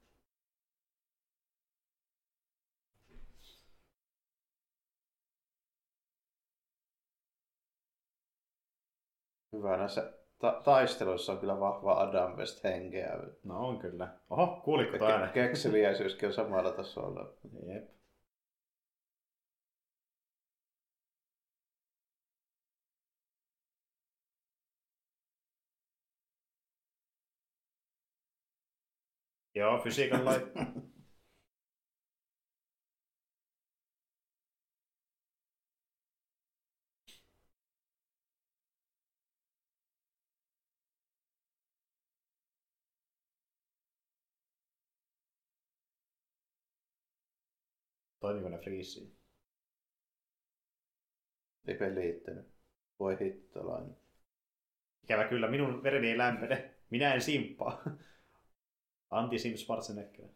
Hyvä näissä ta- taisteluissa on kyllä vahva Adam West henkeä. No on kyllä. Oho, kuulitko toi äänen? Kekseliäisyyskin on samalla tasolla. Jep. Joo, fysiikan lait. Toimiko ne friisiin? Eipä liittynyt. Voi hittolainen. Ikävä kyllä, minun vereni ei lämpene. Minä en simppaa. Anti Sim Schwarzenegger.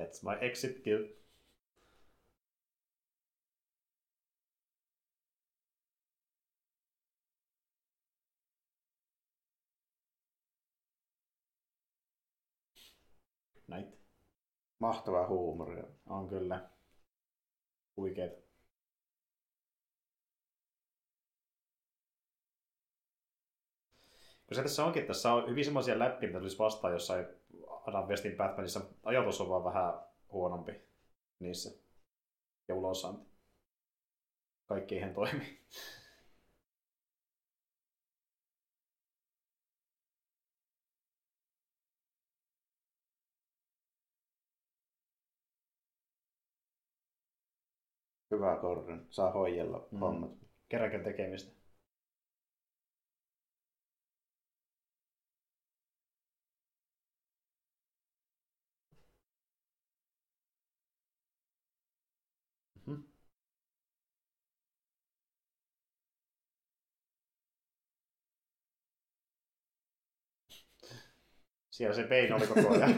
That's my exit kill. Night. Mahtavaa huumoria. On kyllä. Huikeet. Kun se tässä onkin, tässä on hyvin semmoisia läppiä, mitä tulisi vastaan jossain Adam Westin Batmanissa. Ajatus on vaan vähän huonompi niissä. Ja ulosanti. Kaikki ihan toimi. Hyvä Gordon. Saa hoijella Mm. hommat. Kerrankin tekemistä. Mhm. Siellä se Bane oli koko ajan.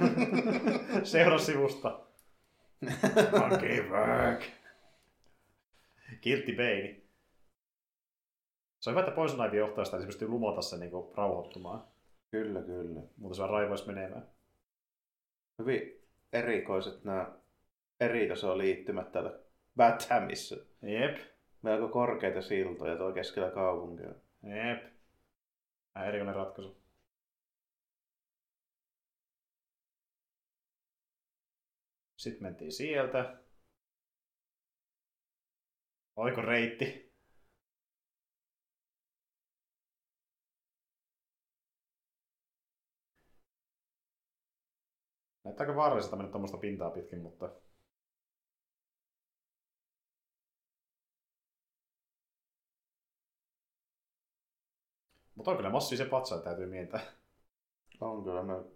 Seurasi sivusta. Monkey work. Kiltti Bane. Se on hyvä, että Poison Ivy johtaa sitä, niin se pystyy lumota sen niin rauhoittumaan. Kyllä, kyllä. Mutta se on raivois menemään. Hyvin erikoiset nämä eri liittymät täällä Bathamissa. Jep. Melko korkeita siltoja tuo keskellä kaupunkia. Jep. Vähän erikoinen ratkaisu. Sitten mentiin sieltä. Oiko reitti? Näyttääkö vaaralliselta mennä tuommoista pintaa pitkin, mutta... Mutta on kyllä massiivisen patsaan, täytyy miettiä. On kyllä me...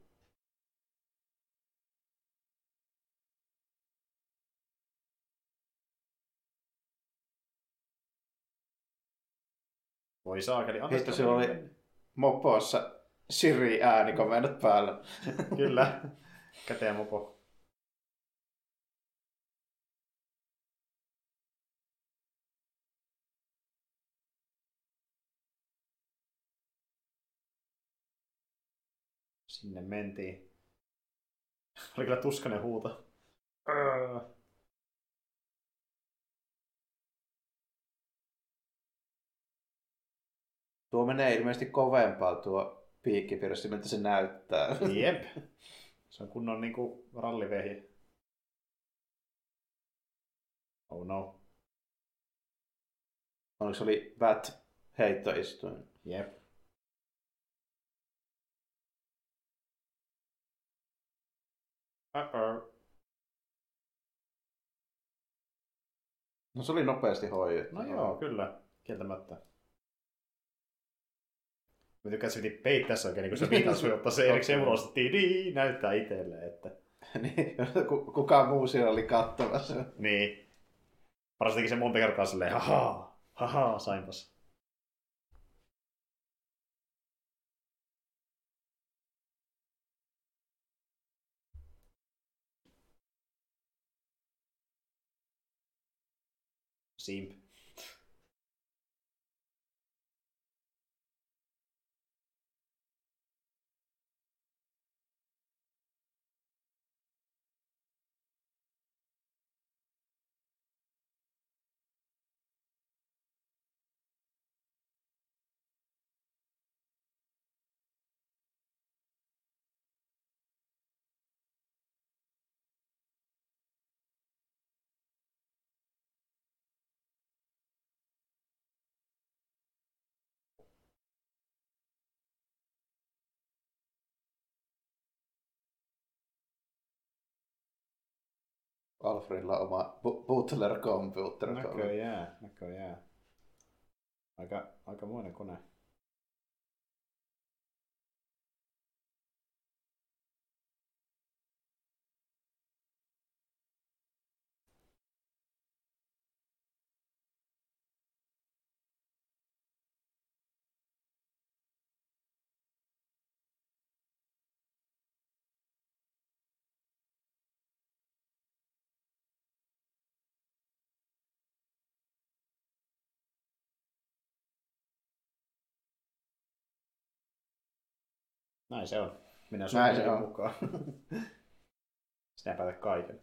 Voi saakeli, sitä sillä mennä. oli mopossa Siri äänikomennot päällä. Kyllä. Käteen mopo. Sinne mentiin. Oli kyllä tuskainen huuto. Öö. Tuo menee ilmeisesti kovempaa tuo piikkipirssi, miltä se näyttää. Jep. Se on kunnon niinku rallivehje. Oh no. Onko se oli Bat heittoistuin? Jep. Uh-oh. No se oli nopeasti hoidettu. No joo, kyllä. Kieltämättä. Mä tykkään, että se peittää se oikein, niin kun se viitasi, ottaa se erikseen ulos, tidi, niin, näyttää itselleen, että... niin, kukaan muu siellä oli kattomassa. niin. Paras se monta kertaa silleen, haha, haha, sainpas. Simp. Alfredilla oma bu- butler computer. Näköjään, näköjään. Aika, aikamoinen kone. Näin se on. Minä Näin se on. mukaan. Sinä päätät kaiken.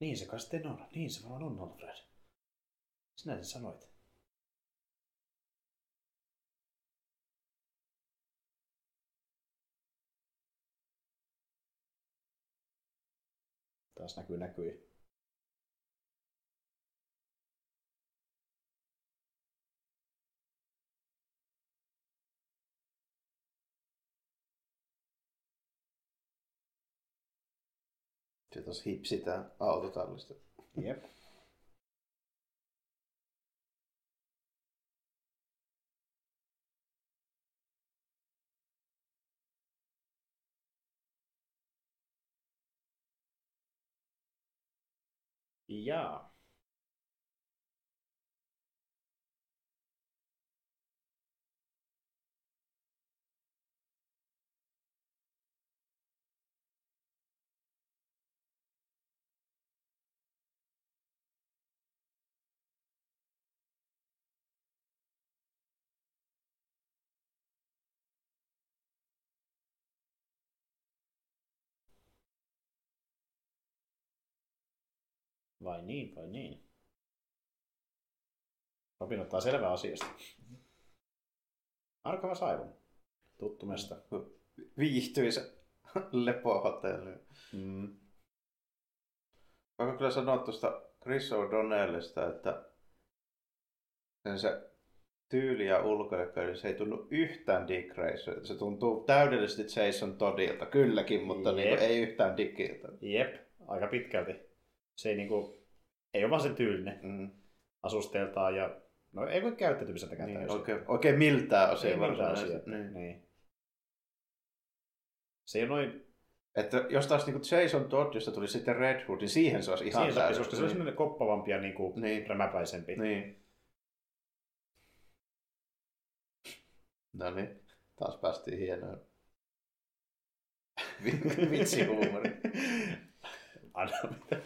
Niin se kai sitten on. Niin se vaan on, Alfred. Sinä sen sanoit. Taas näkyy näkyi. Se tuossa hipsitään autotallista. Jep. ja. Vai niin, vai niin? Robin ottaa selvää asiasta. Arkava Saivon. Tuttu mesta. Viihtyisä lepohotelli. Mm. Voinko kyllä sanoa tuosta Chris O'Donnellista, että sen se tyyli ja ulkoilka, niin se ei tunnu yhtään Dick. Se tuntuu täydellisesti Jason Toddilta, kylläkin, mutta Jep. niin ei yhtään Dickiltä. Jep, aika pitkälti. Se ei niinku, ei ole vaan sen tyylinen Mm. asusteeltaan ja no ei voi käyttäytymiseltäkään Niin, täysin. oikein, oikein miltään osia Ei varsinaisesti. asiaa. Niin. Niin. Se ei noin, Että jos taas niin Jason Todd, josta tuli sitten Red Hood, niin siihen se olisi ihan siihen sopisi, koska se on semmoinen koppavampi ja niinku Niin. rämäpäisempi. Niin. No niin, taas päästiin hienoon. Vi- Vitsihuumori. Anna mitä.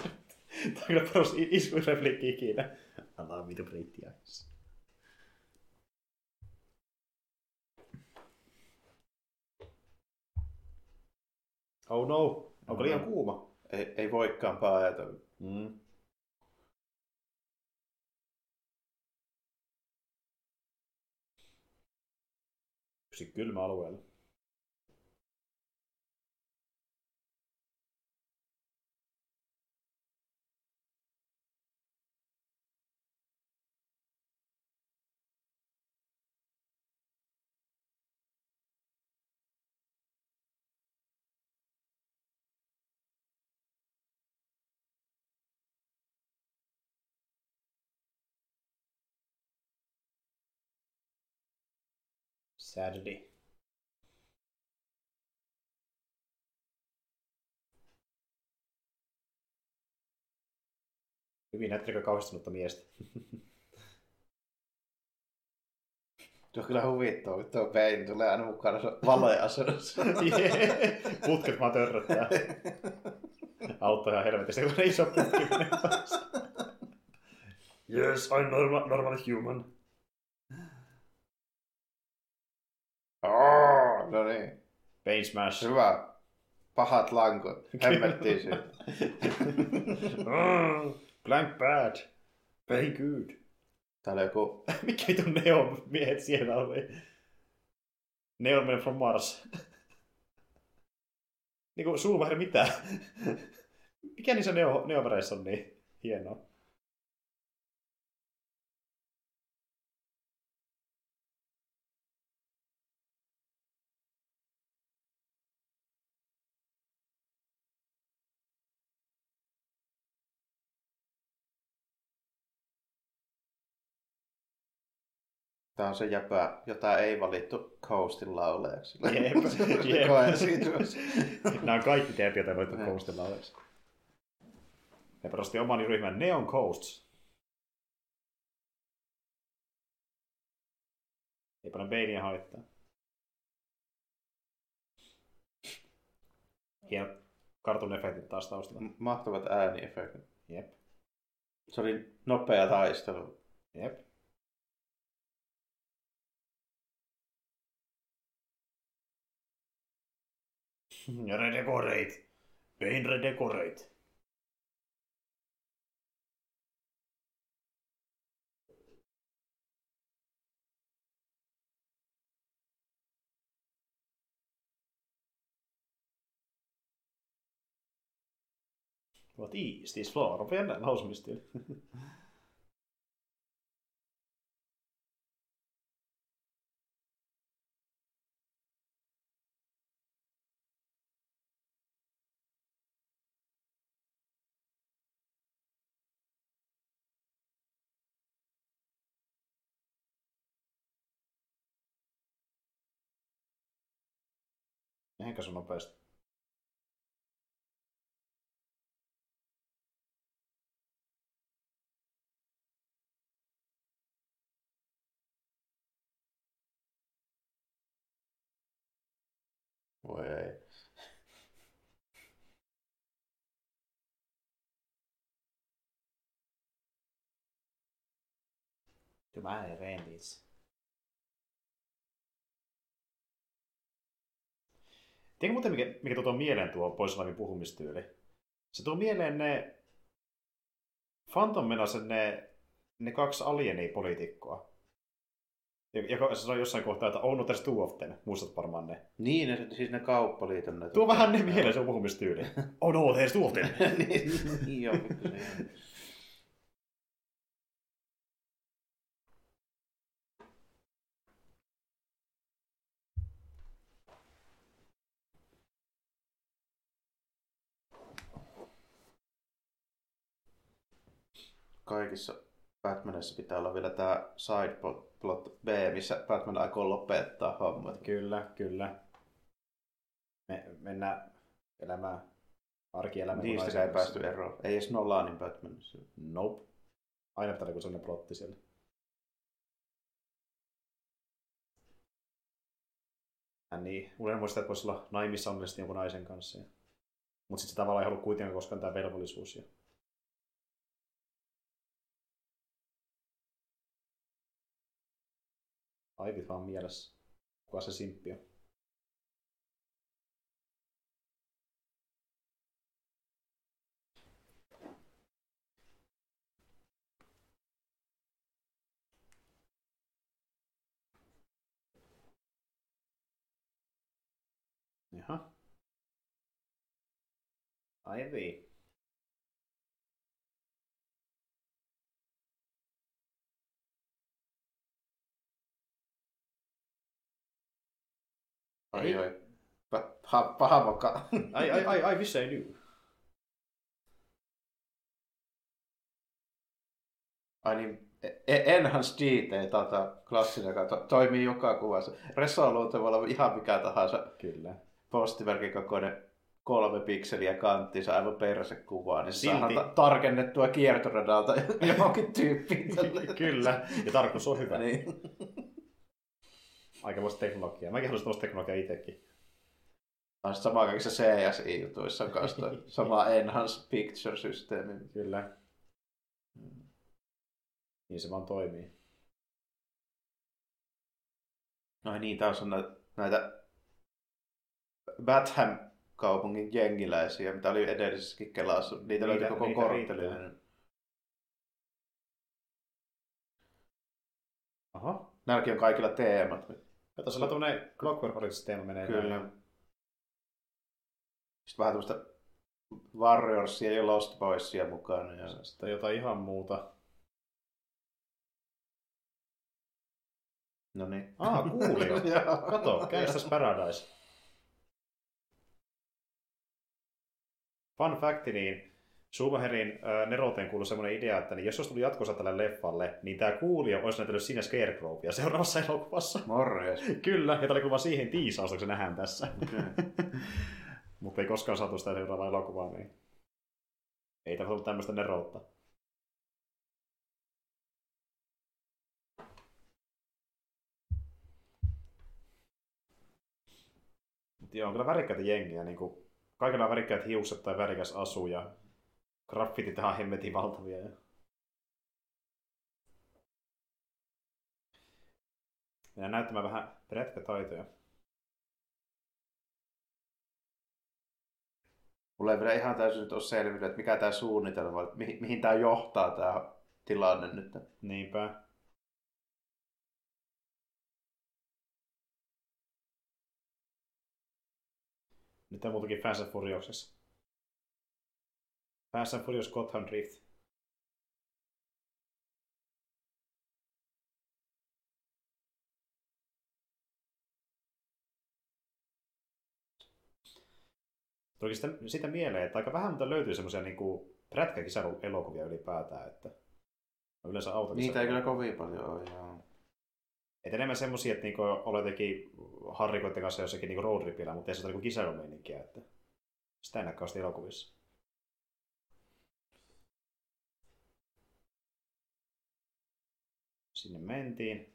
Tämä on kyllä paras i- iskurepliikki ikinä. Anna mitä brittiä. Oh no, onko liian kuuma? Ei, ei voikaan paeta. Mm. Yksi kylmä alueella. Saturday Hyvin näyttelikö kauhistunutta miestä? Tuo on kyllä huvittava, kun tuo peini tulee aina mukana valoja asunnossa. Putket vaan törröttää. Auttaa ihan helvetissä, kun ne iso putki Yes, I'm normal, normal human. Oh, no niin. Bane smash. Hyvä. Pahat lankut. Hemmettiin siitä. Blank bad. Very good. Täällä joku... Mikä vitun Neon miehet siellä oli? Neon Man from Mars. niinku Sulvaher mitä? Mikä niissä neo, neovereissä on niin hienoa? Tämä on se jäpä, jota ei valittu Coastin lauleeksi. Jep, jep. Nämä on kaikki teet, joita ei valittu Coastin lauleeksi. He perusti oman ryhmän Neon Coasts. Ei paljon Bainia haittaa. Hienot kartun efektit taas taustalla. Mahtavat ääniefektit. Jep. Se oli nopea taistelu. Jep. Redecorate. Pain redecorate. What is this floor? Jännä lausumistyyli. Mehenkö sun nopeasti? Voi ei. To my Tiedätkö muuten, mikä, mikä tuo mieleen tuo Poisolamin puhumistyyli? Se tuo mieleen ne Phantom Menace, ne, ne kaksi alieni-poliitikkoa. Joka se on jossain kohtaa, että on not too often. Muistat varmaan ne. Niin, ne, siis ne kauppaliiton. Ne Tuo vähän ne mieleen se on puhumistyyli. oh no, there's too often. niin, niin joo, Kaikissa Batmanissa pitää olla vielä tämä side plot, B, missä Batman aikoo lopettaa hommat. Kyllä, kyllä. Me mennään elämään arkielämään. Niistä ei päästy eroon. Ei edes Nolanin Batmanissa. Nope. Aina pitää joku sellainen plotti siellä. Ja niin, usein muistaa, että voisi olla naimissa onnellisesti jonkun naisen kanssa. Mutta sitten se tavallaan ei ollut kuitenkaan koskaan tämä velvollisuus. Ja... Aivit vaan mielessä. Kuka se simppi on? Jaha. Aivi. Ai Ei. ai. Pa- paha, paha moka. I, I, I, I wish I knew. Ai niin, e- Enhanced GT, tota, klassinen, joka to- toimii joka kuvassa. Resoluutio voi olla ihan mikä tahansa Kyllä. postimerkin kokoinen kolme pikseliä kanttinsa aivan perse kuvaa, niin Silti- saadaan ta- tarkennettua kiertoradalta johonkin tyyppiin. Kyllä, ja tarkoitus on hyvä. niin. Aikamoista teknologiaa. Mäkin haluaisin tuosta teknologiaa itsekin. On sit sama kaikissa CSI-jutuissa kanssa toi sama Enhanced Picture-systeemi. Kyllä. Niin se vaan toimii. No niin, taas on näitä, näitä Batham-kaupungin jengiläisiä, mitä oli edellisessäkin kelassa. Niitä, Niitä- löytyi koko niitä kortteli. riittää. Aha. Näilläkin on kaikilla teemat. Kato, sulla tämmönen Clockwork Orange-teema menee Kyllä. näin. Sitten vähän tämmöistä Warriorsia ja Lost Boysia mukana. Ja... Sitten jotain ihan muuta. No niin. Ah, kuulio. Kato, Gangsta's Paradise. Fun fact, niin Schumacherin äh, Neroteen kuului semmoinen idea, että niin jos olisi tullut jatkossa tälle leffalle, niin tämä kuulio olisi näytellyt siinä Scarecrowia seuraavassa elokuvassa. Morjes. Kyllä, ja tämä oli kuva siihen tiisaus, kun se nähdään tässä. Okei. Mutta ei koskaan saatu sitä seuraavaa elokuvaa, niin ei tämä ollut tämmöistä neroutta. Mut joo, on kyllä värikkäitä jengiä. Niin kuin, kaikilla on värikkäät hiukset tai värikäs asu ja graffitit ihan hemmetin valtavia. Ja... Ja näyttämään vähän prätkätaitoja. Mulla ei vielä ihan täysin nyt ole selvinnyt, että mikä tämä suunnitelma että mihin, mihin tämä johtaa tämä tilanne nyt. Niinpä. Nyt on muutakin Fast Furiousissa. Fast and Furious Gotham Drift. Tuli sitä, sitä mieleen, että aika vähän mutta löytyy semmoisia niinku prätkäkisa-elokuvia ylipäätään, että on yleensä autokisa. Niitä ei kyllä kovin paljon ole. Joo. Et enemmän semmosia, että niinku olet jotenkin harrikoiden kanssa jossakin niinku road tripillä, mutta ei se ole niinku kisailumeininkiä, että sitä ei kauheasti elokuvissa. Sinne mentiin.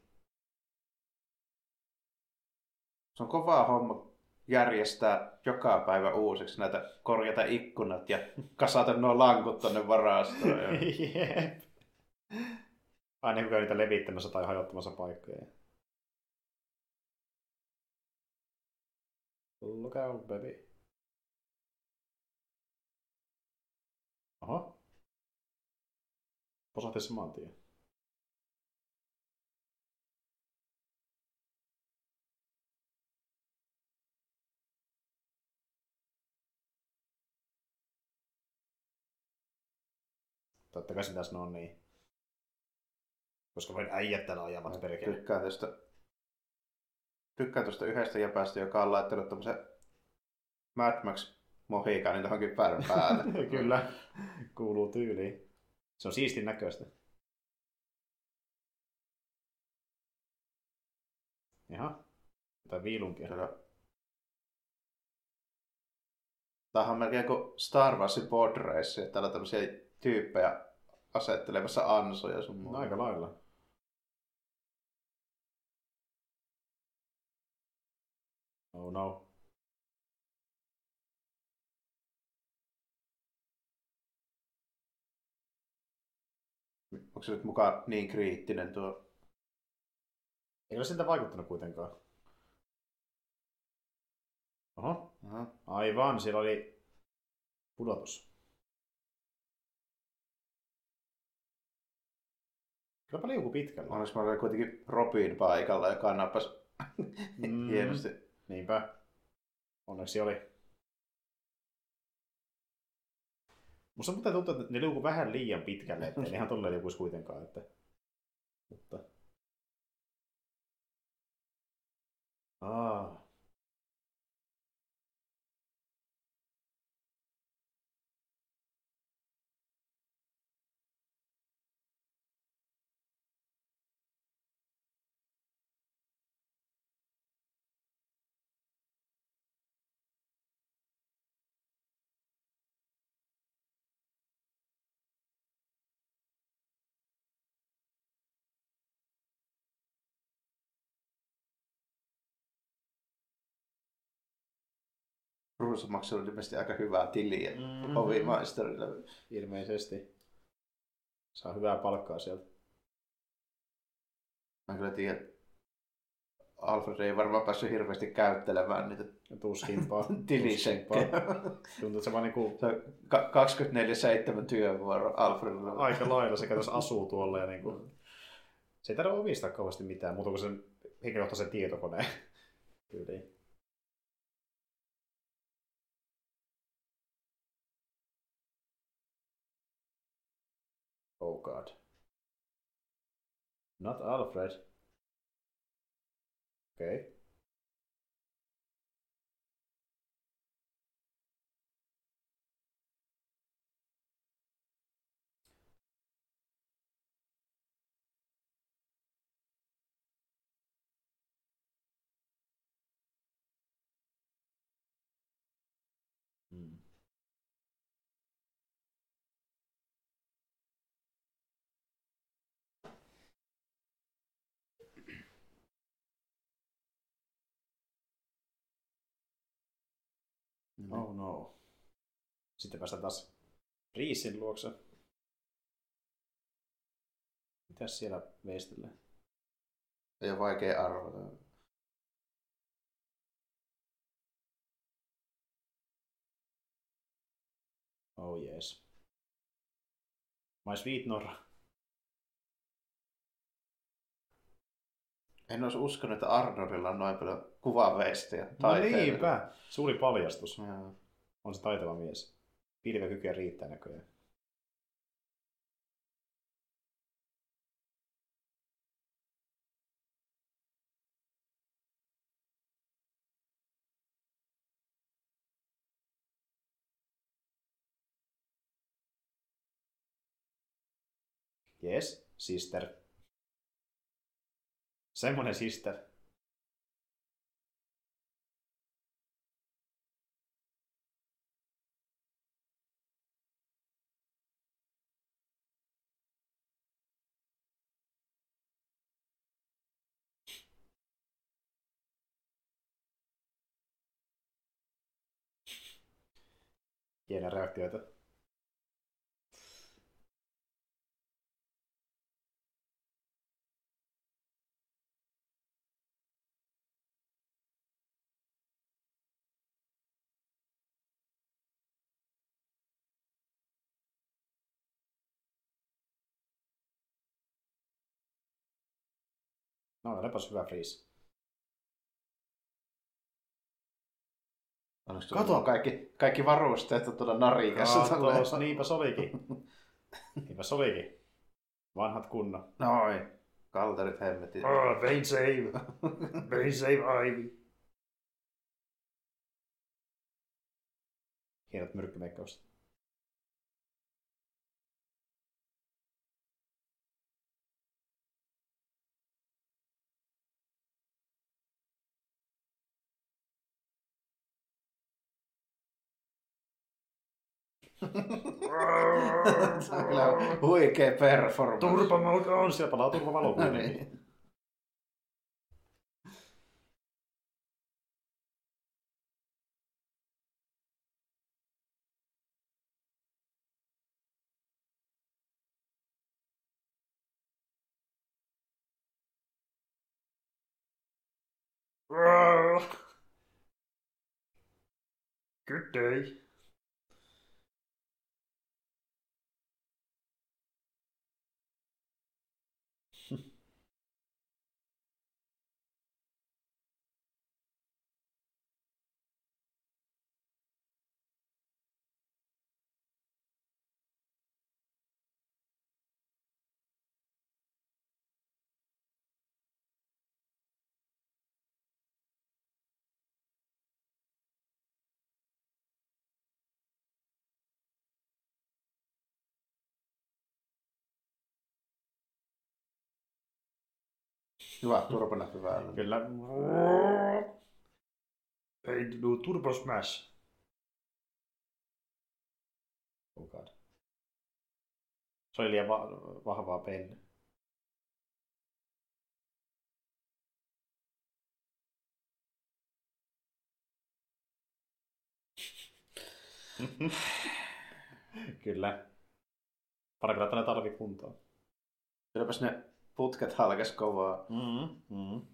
Se on kova homma järjestää joka päivä uusiksi näitä korjata ikkunat ja kasata nuo lankut tonne varastoon. Ja... Jep. Aina kun käy niitä levittämässä tai hajottamassa paikkoja. Look out, baby. Aha. Posahti saman tien. Totta kai se tässä on niin. Koska vain äijät täällä ajavat perkele. Tykkään tästä, tykkään tuosta yhdestä jäpästä, joka on laittanut tämmöisen Mad Max Mohikanin johonkin pään päälle. Kyllä, kuuluu tyyliin. Se on siistin näköistä. Jaha, jotain viilunkia. Kyllä. Tämähän on melkein kuin Star Warsin Pod Race, että täällä on tämmöisiä tyyppejä asettelemassa ansoja sun muuta. Aika lailla. Oh no. Onko se nyt mukaan niin kriittinen tuo? Ei ole siltä vaikuttanut kuitenkaan. Oho, Aha. aivan, siellä oli pudotus. Kylläpä liuku pitkällä. Onneksi mä olin kuitenkin Robin paikalla, joka nappasi Mm. hienosti. Niinpä. Onneksi oli. Musta muuten tuntuu, että ne liukuu vähän liian pitkälle, ne ihan tolleen liukuisi kuitenkaan. Että... Mutta... Aa. Russo maksanut ilmeisesti aika hyvää tiliä Mm-hmm. hovimaisterille. Ilmeisesti. Saa hyvää palkkaa sieltä. Mä kyllä tiedän, että Alfred ei varmaan päässyt hirveästi käyttelemään niitä Tuskinpa. tilisekkejä. Tuntuu, että se vaan niinku Se on ka- 24-7 työvuoro Alfredille. aika lailla sekä tuossa asuu tuolla ja niinku... Se ei tarvitse omistaa kauheasti mitään, muuta kuin sen henkilökohtaisen tietokoneen. Tyyliin. Oh god. Not Alfred. Okay. Mm. Oh no. Sitten päästään taas Riisin luokse. Mitäs siellä veistelee? Ei ole vaikea arvata. Oh yes. My sweet Nora. En olisi uskonut, että Arnoldilla on noin paljon kuvaveistejä. No niinpä. Suuri paljastus. Joo. On se taitava mies. Pilvekykyä riittää näköjään. Yes, sister. Semmonen sister. Hienoja reaktioita. No, olipas hyvä freeze. Kato. Kaikki, kaikki varusteet on tuolla narikassa. Katos, niinpä se olikin. Niinpä se olikin. Vanhat kunnon. Noin. Kalterit hemmetin. Oh, vein save. Vein save Ivy. Hienot myrkkymeikkaukset. Se on kyllä huikea performance. Turpamode on, siellä palaa turvavalo No kuitenkin. niin. Good day. Hyvä turpanäppy päällä. Kyllä. Ei do turbo smash. Oh god. Se oli liian va- vahvaa penne. Kyllä. Parempi laittaa ne talvi kuntoon. Kylläpäs ne putket halkes kovaa. Mm, mm.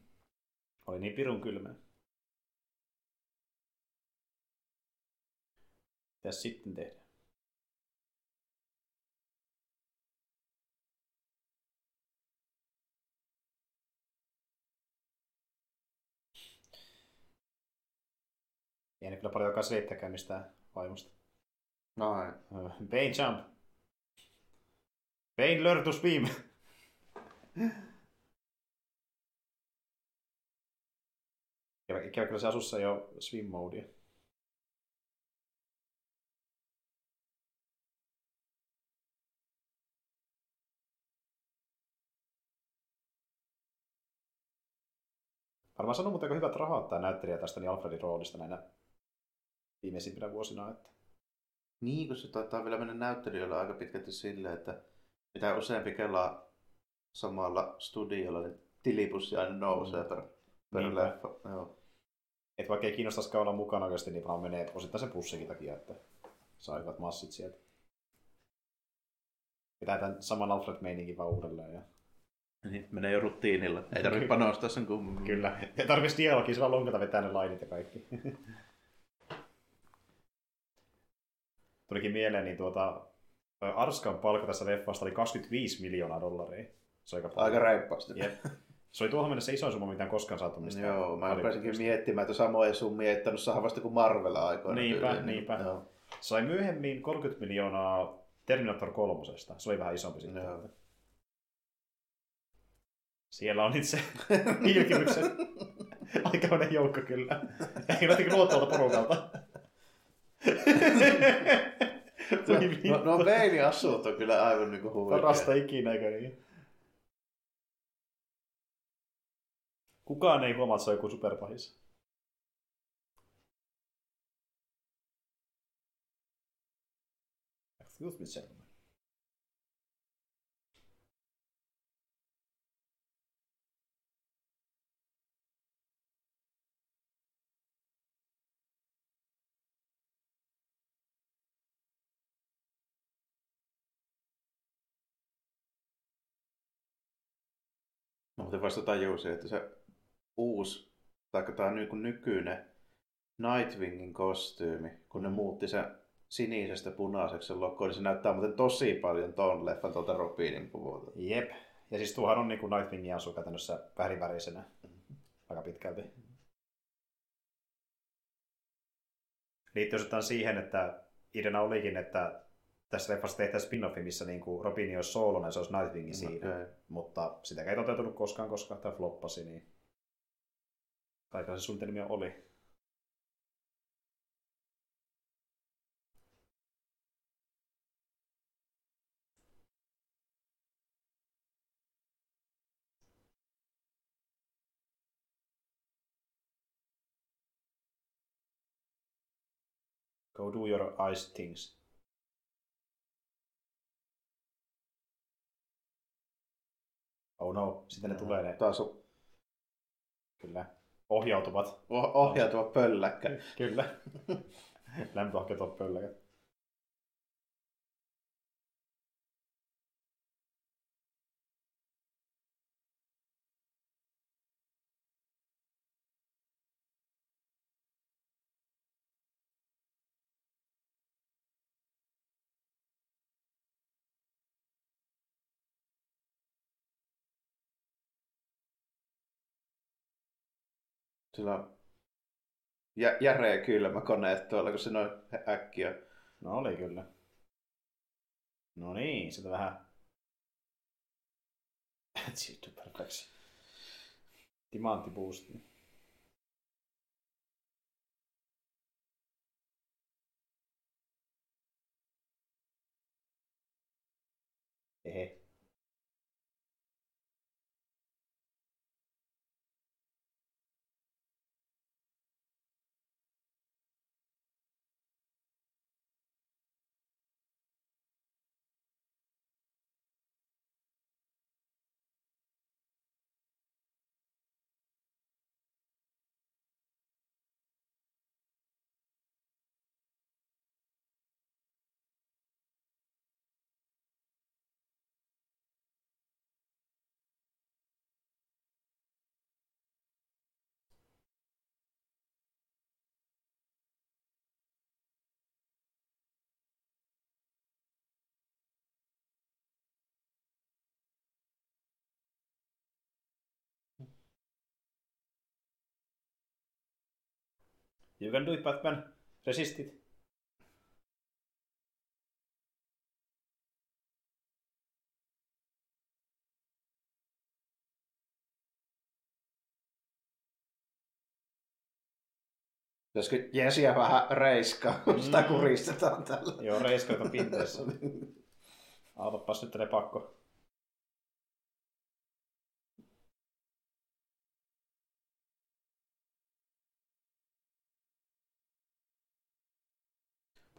Oli niin pirun kylmä. Mitäs sitten tehdään? Ei ne kyllä paljon alkaa selittäkään mistään vaimosta. No ei. Bane jump. Learn to swim. Ikävä, kyllä se asussa ole swim modea. Varmaan sanoo muuten hyvät rahat tämä näyttelijä tästä niin Alfredin roolista näinä viimeisimpinä vuosina. Että... Niin, kun se taitaa vielä mennä näyttelijöillä aika pitkälti silleen, että mitä useampi kelaa samalla studiolla, niin tilipussi aina nousee per, per Niinpä. leffa. Joo. Et vaikka ei kiinnostaisikaan olla mukana oikeasti, niin vaan menee osittain sen pussikin takia, että saa hyvät massit sieltä. Pitää tämän saman Alfred-meininkin vaan uudelleen. Ja... Niin, menee jo rutiinilla. Ei tarvitse panostaa sen kummemmin. Kyllä. Ja tarvitsisi dialogia, se vaan lonkata vetää ne lainit ja kaikki. Tulikin mieleen, niin tuota, Arskan palkka tässä leffasta oli 25 miljoonaa dollaria. Se aika paljon. Aika reippaasti. Jep. Se oli tuohon mennessä isoin summa, mitä koskaan saatu mistään. Joo, mä rupesinkin miettimään, että samoja summia ei tainnut saada vasta kuin Marvel aikoina. Niinpä, tyyliin. niinpä. Joo. Sai myöhemmin 30 miljoonaa Terminator 3. Se oli vähän isompi sitten. Joo. Siellä on itse ilkimyksen aikamoinen joukko kyllä. Ei löytyykö luottoilta porukalta. Vittu. No, no Veini asut on kyllä aivan niinku huikea. Parasta ikinä, niin? Kukaan ei huomaa, että se on joku superpahis. Excuse me, gentlemen. Mä muuten vasta tajusin, että se uusi, tai tämä niinku nykyinen Nightwingin kostyymi, kun ne muutti sen sinisestä punaiseksi sen lokkoon, niin se näyttää muuten tosi paljon ton leffan tuolta Robinin puvulta. Jep. Ja siis tuohan on niin kuin Nightwingin asu käytännössä värivärisenä aika pitkälti. Liittyy osittain siihen, että ideana olikin, että tässä leffassa tehtäisiin spin-offi, missä niin kuin Robin olisi soolona ja se olisi Nightwingin siinä. Okei. Mutta sitä ei toteutunut koskaan, koska tämä floppasi, niin kaikilla se suunnitelmia oli. Go do your ice things. Oh no, sitten ne tulee ne, Taas on kyllä, ohjautuvat. oh- ohjautuva pölläkkä. Kyllä. Lämpöhakkeet pölläkät. Sillä on jä, järeä kylmä koneet tuolla, kun se noin äkkiä. No oli kyllä. No niin, sitä vähän... Achieve to perfection. Timantti boosti. Ehe. You can do it, Batman. Resist it. Pitäisikö Jesiä vähän reiskaa, sitä Mm. kuristetaan tällä? Joo, reiskaita pinteessä. Autapas nyt pakko.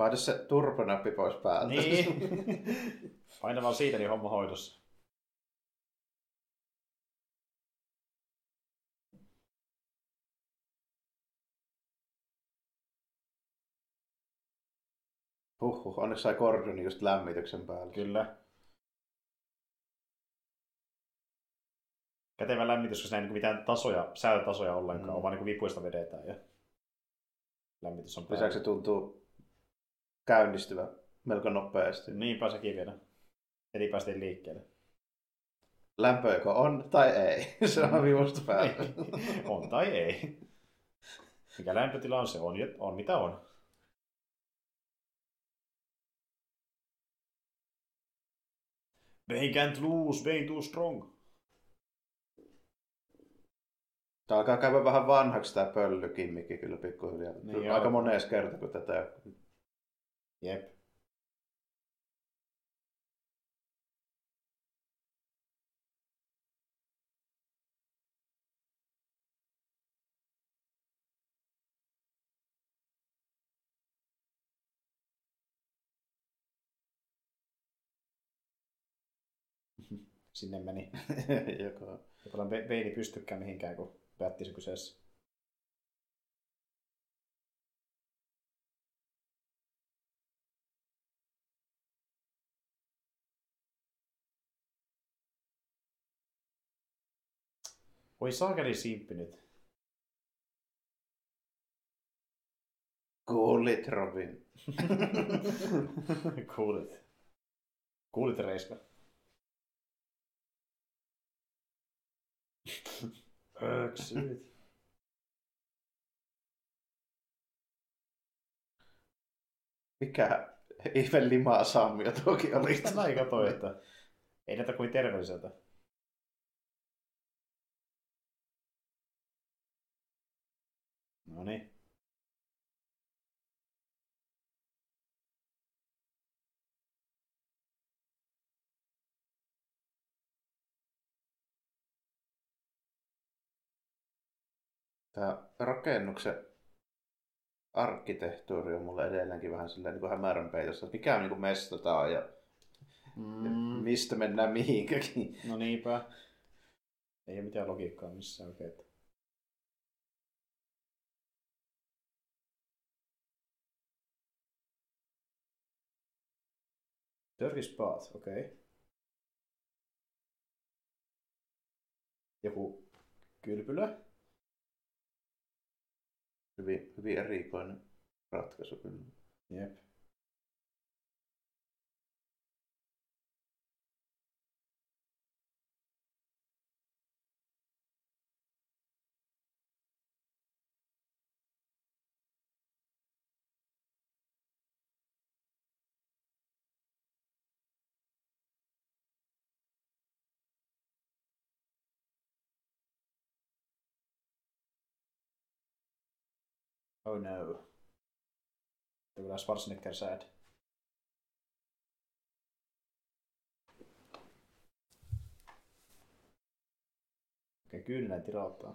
Paina se turpanappi pois päältä. Niin. Paina vaan siitä, niin homma hoidossa. Huhhuh, onneksi sai Gordon just lämmityksen päälle. Kyllä. Kätevä lämmitys, koska siinä ei niin mitään tasoja, säätötasoja ollenkaan, mm. vaan niin vipuista vedetään ja lämmitys on päällä. Lisäksi se tuntuu käynnistyvä melko nopeasti. Niinpä sekin vielä. Heti päästiin liikkeelle. Lämpö joko on tai ei. Se on vivusta päällä. on tai ei. Mikä lämpötila on, se on, on mitä on. Bane can't lose, Bane too strong. Tämä alkaa käydä vähän vanhaksi tämä pöllykimmikki kyllä pikkuhiljaa. Niin. Aika monessa kertaa, kun tätä Jep. Sinne meni. paljon Be- Bane pystykään mihinkään, kun Batti se kyseessä. Voi saakeli simppi nyt. Kuulit, Robin. Kuulit. Kuulit Reiska. Öksyt. Mikä ihme limaa sammio toki oli. Näin katsoin, että ei näytä kuin terveelliseltä. No niin. Tämä rakennuksen arkkitehtuuri on mulle edelleenkin vähän silleen niin kuin hämärän peitossa. Mikä on niin mesta tää on ja ja Mm. mistä mennään mihinkäkin. No niinpä. Ei ole mitään logiikkaa missään oikein. että- Dirty Spot, okei. Okay. Joku kylpylä? Hyvin, hyvin erikoinen ratkaisu kyllä. Jep. Oh no. Tulee Schwarzenegger sad. Okei, kyynelen tirauttaa.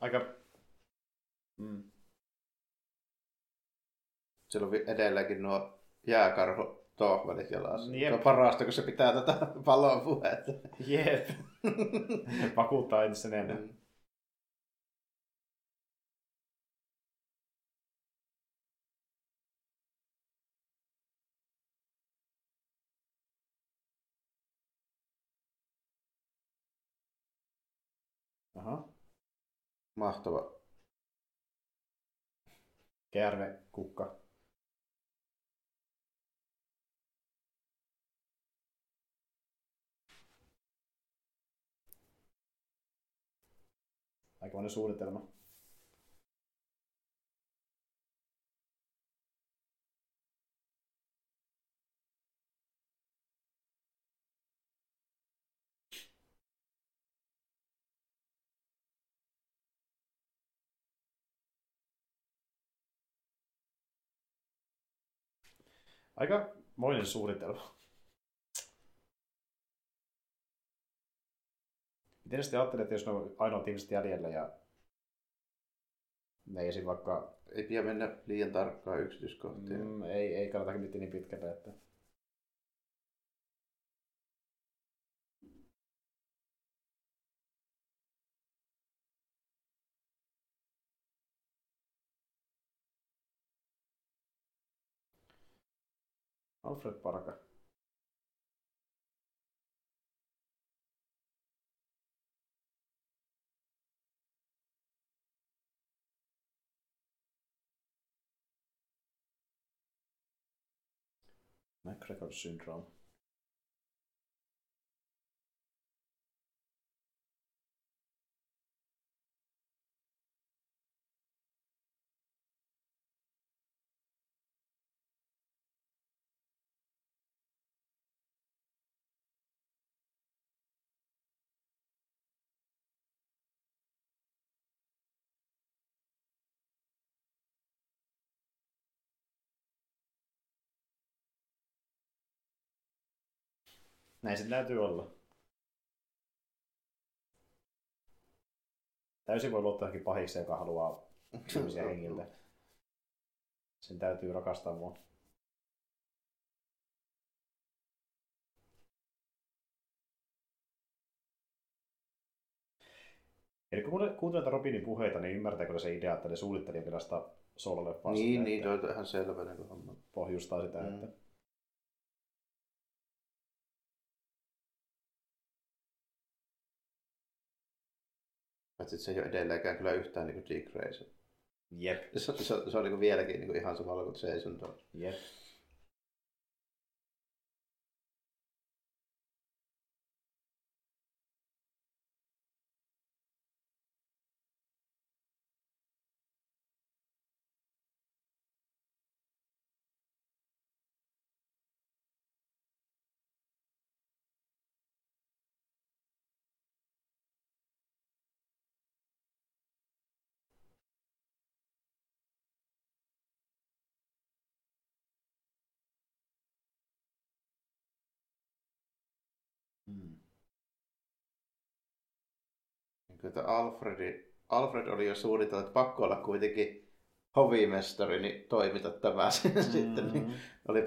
Aika... Mm. Siellä on edelleenkin nuo jääkarhu tohvelit jalassa. Jep. Se on parasta, kun se pitää tätä palon puhetta. Jep. Vakuuttaa entisen ennen. Mm. Mahtava. Käärme, kukka. Aikamoinen suunnitelma. Aika moinen suunnitelma. Miten sitten ajattelet, että jos ne on ainoat ihmiset jäljellä ja ne ei esim. vaikka, Ei pidä mennä liian tarkkaan yksityiskohtiin. mm, ei, ei kannata miettiä niin pitkälle, että Alfred Parka. McGregor syndrome. Näin se täytyy olla. Täysin voi luottaa johonkin pahikseen, joka haluaa ihmisiä hengiltä. Sen täytyy rakastaa mua. Eli kun kuuntelee- tätä Robinin puheita, niin ymmärtääkö se idea, että ne suunnitteli jonkinlaista sololeffaa Niin, niin, toi on ihan selvä niin homma. pohjustaa sitä, Mm. että Paitsi se ei ole edelleenkään kyllä yhtään niin kuin Dick Grayson. jep, Se, se, se on niin kuin vieläkin niin kuin ihan samalla kuin Jason Todd. jep. Niin että Alfredi, Alfred oli jo suunnitellut, että pakko olla kuitenkin hovimestari, niin toimita tämä sitten. Niin Mm. oli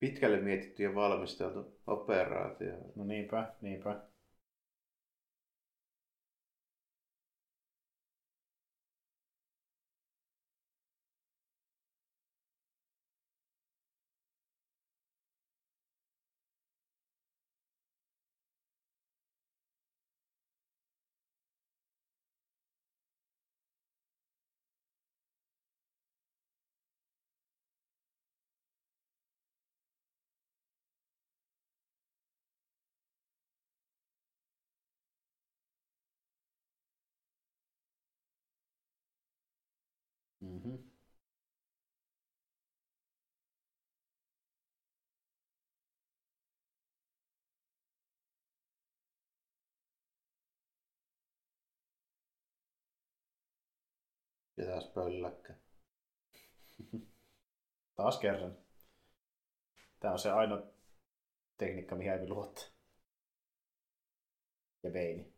pitkälle mietitty ja valmisteltu operaatio. No niinpä, niinpä. taas pölläkkä. taas kerran. Tämä on se ainoa tekniikka, mihin ei luottaa. Ja veini.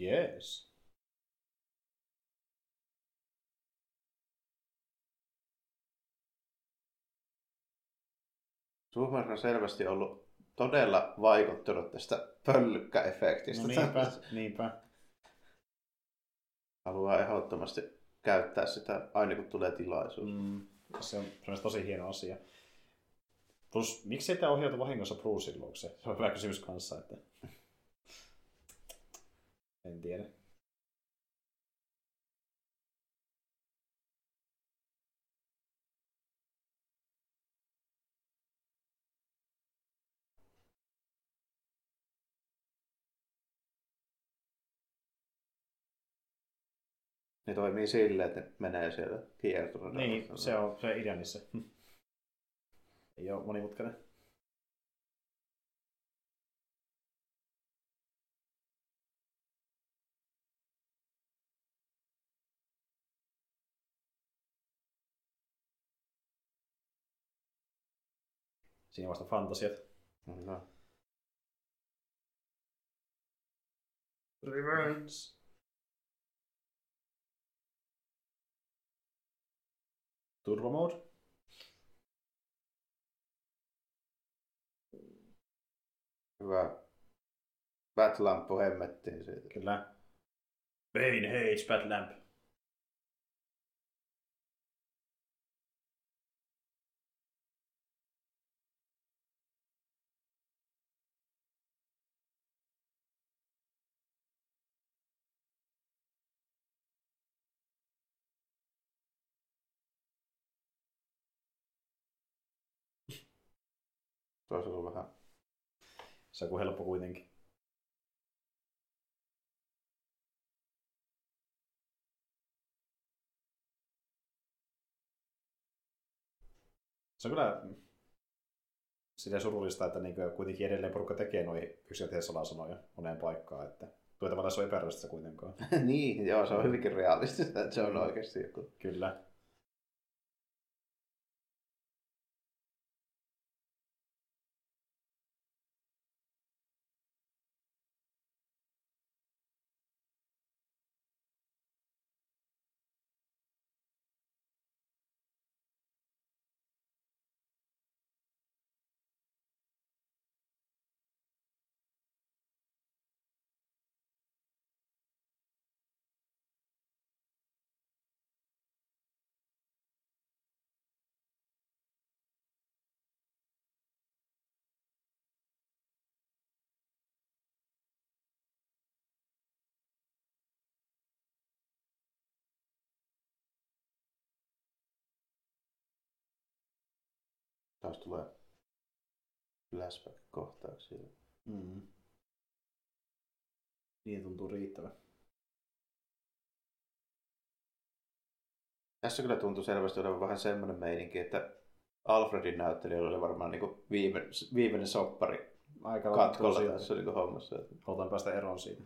Yes. Suomessa on selvästi ollut todella vaikuttunut tästä pöllykkäefektistä. No niinpä, niinpä. Haluaa ehdottomasti käyttää sitä aina kun tulee tilaisuus. Mm, se on, tosi hieno asia. Plus, miksi ei tämä ohjautu vahingossa Brucein luokse? Se on hyvä kysymys kanssa, että... En tiedä. Ne toimii silleen, että ne menee siellä kiertueella. Niin, se on se idea niissä. Ei ole monimutkainen. Siinä vasta fantasiat. No. Revenge. Turbo mode. Hyvä. Batlamppu hemmettiin siitä. Kyllä. Bane hates Batlamp. Se olisi ollut vähän... Se on helppo kuitenkin. Se on kyllä sitä surullista, että niin kuitenkin edelleen porukka tekee noin yksinkertaisia salasanoja moneen paikkaan. Että tuo tavallaan se on epärealistista kuitenkaan. niin, joo, se on hyvinkin realistista, että se on oikeasti joku. Kyllä. Taas tulee flashback-kohtauksia. Mm. Niin tuntuu riittävä. Tässä kyllä tuntuu selvästi olevan vähän semmoinen meininki, että Alfredin näyttelijällä oli varmaan niin viime, viimeinen soppari Aika katkolla tässä niin hommassa. Halutaan päästä eroon siitä.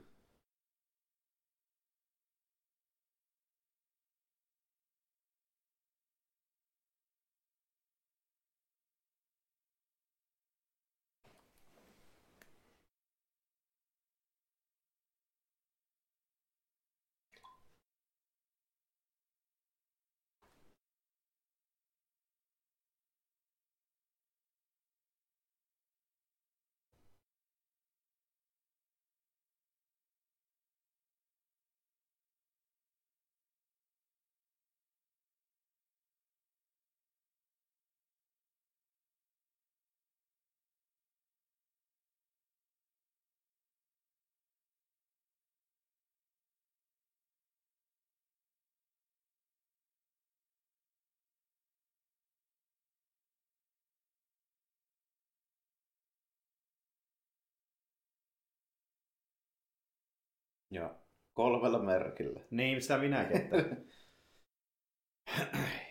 Joo, kolmella merkillä. Niin, sitä minäkin. Että...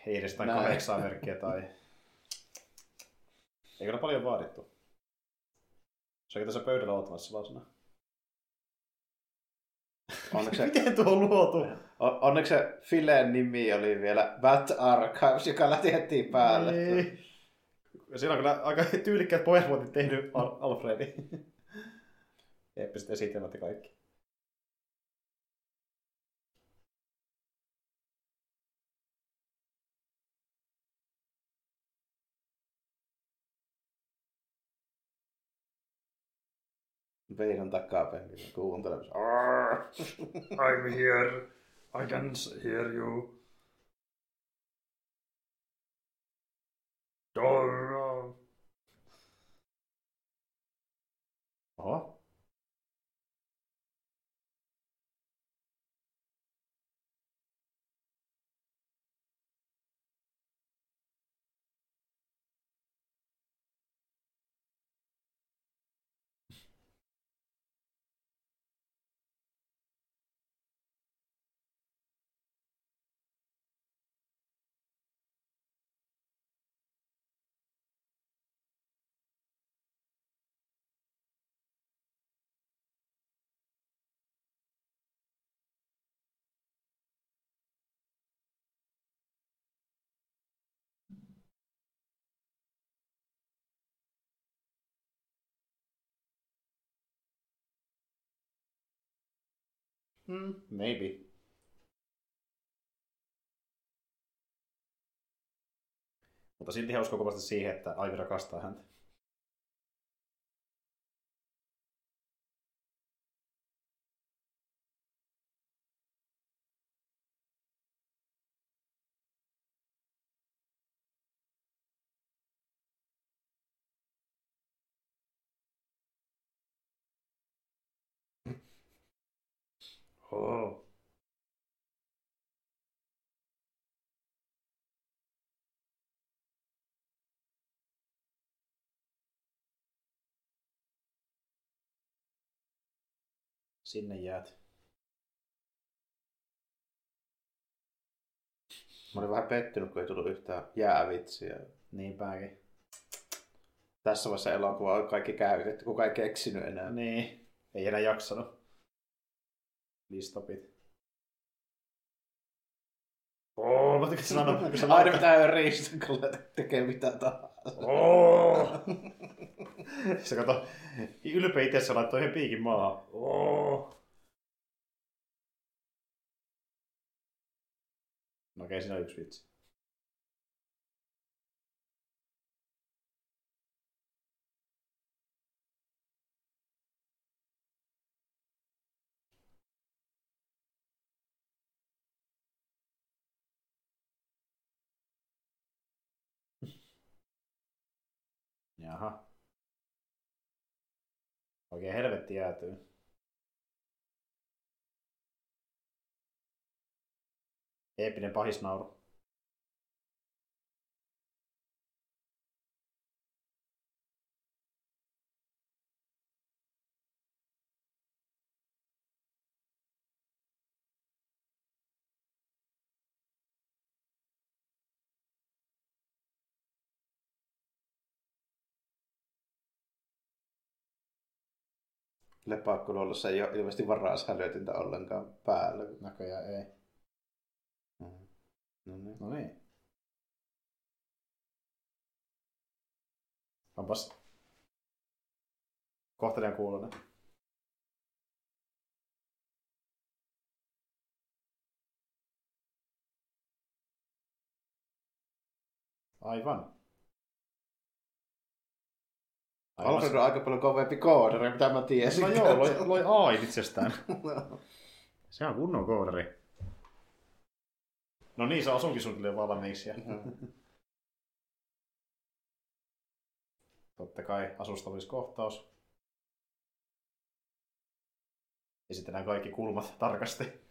Ei edes Näin. kahdeksaa merkkiä tai... Eikö ole paljon vaadittu? Se onkin tässä pöydällä ottamassa sellaisena. Onneksi se, Miten tuo on luotu? on- onneksi se Fileen nimi oli vielä Bat Archives, joka lähetettiin päälle. Niin. Siinä on kyllä aika tyylikkäät pohjamuotit tehnyt Al- Alfredi. Eeppiset esitelmät ja kaikki. Peinon takapenkillä kuuntelemassa. I'm here. I can hear you. Dora. Oho. Hmm, maybe. Mutta silti hän uskoo kovasti siihen, että Aivi rakastaa häntä. Oh. Sinne jäät. Mä olin vähän pettynyt, kun ei tullut yhtään jäävitsiä. Niinpäänkin. Tässä vaiheessa elokuva on kaikki käytetty, kuka ei keksinyt enää. Niin. Ei enää jaksanut. Listopit. Oh, mä tykkään sanoa, kun se Aina pitää riistä, kun tekee mitä tahansa. Oh. Se kato, ylpeä itse laittoi yhden piikin maahan. Oh. No okei, siinä on yksi vitsi. Jaha. Oikein helvetti jäätyy. Eeppinen pahisnauru. Lepakkololossa ei ole ilmeisesti varaa sälytintä ollenkaan päällä. Näköjään ei. Mm. No niin. No niin. Onpas kohtelijan kuulonen. Aivan. Alfred on aika paljon kovempi koodari, mitä mä tiesin. No joo, loi, loi AI itsestään. Se on kunnon koodari. No niin, se asunkin suunnilleen valmiiksi. Ja... Totta kai asustamiskohtaus. Esitellään kaikki kulmat tarkasti.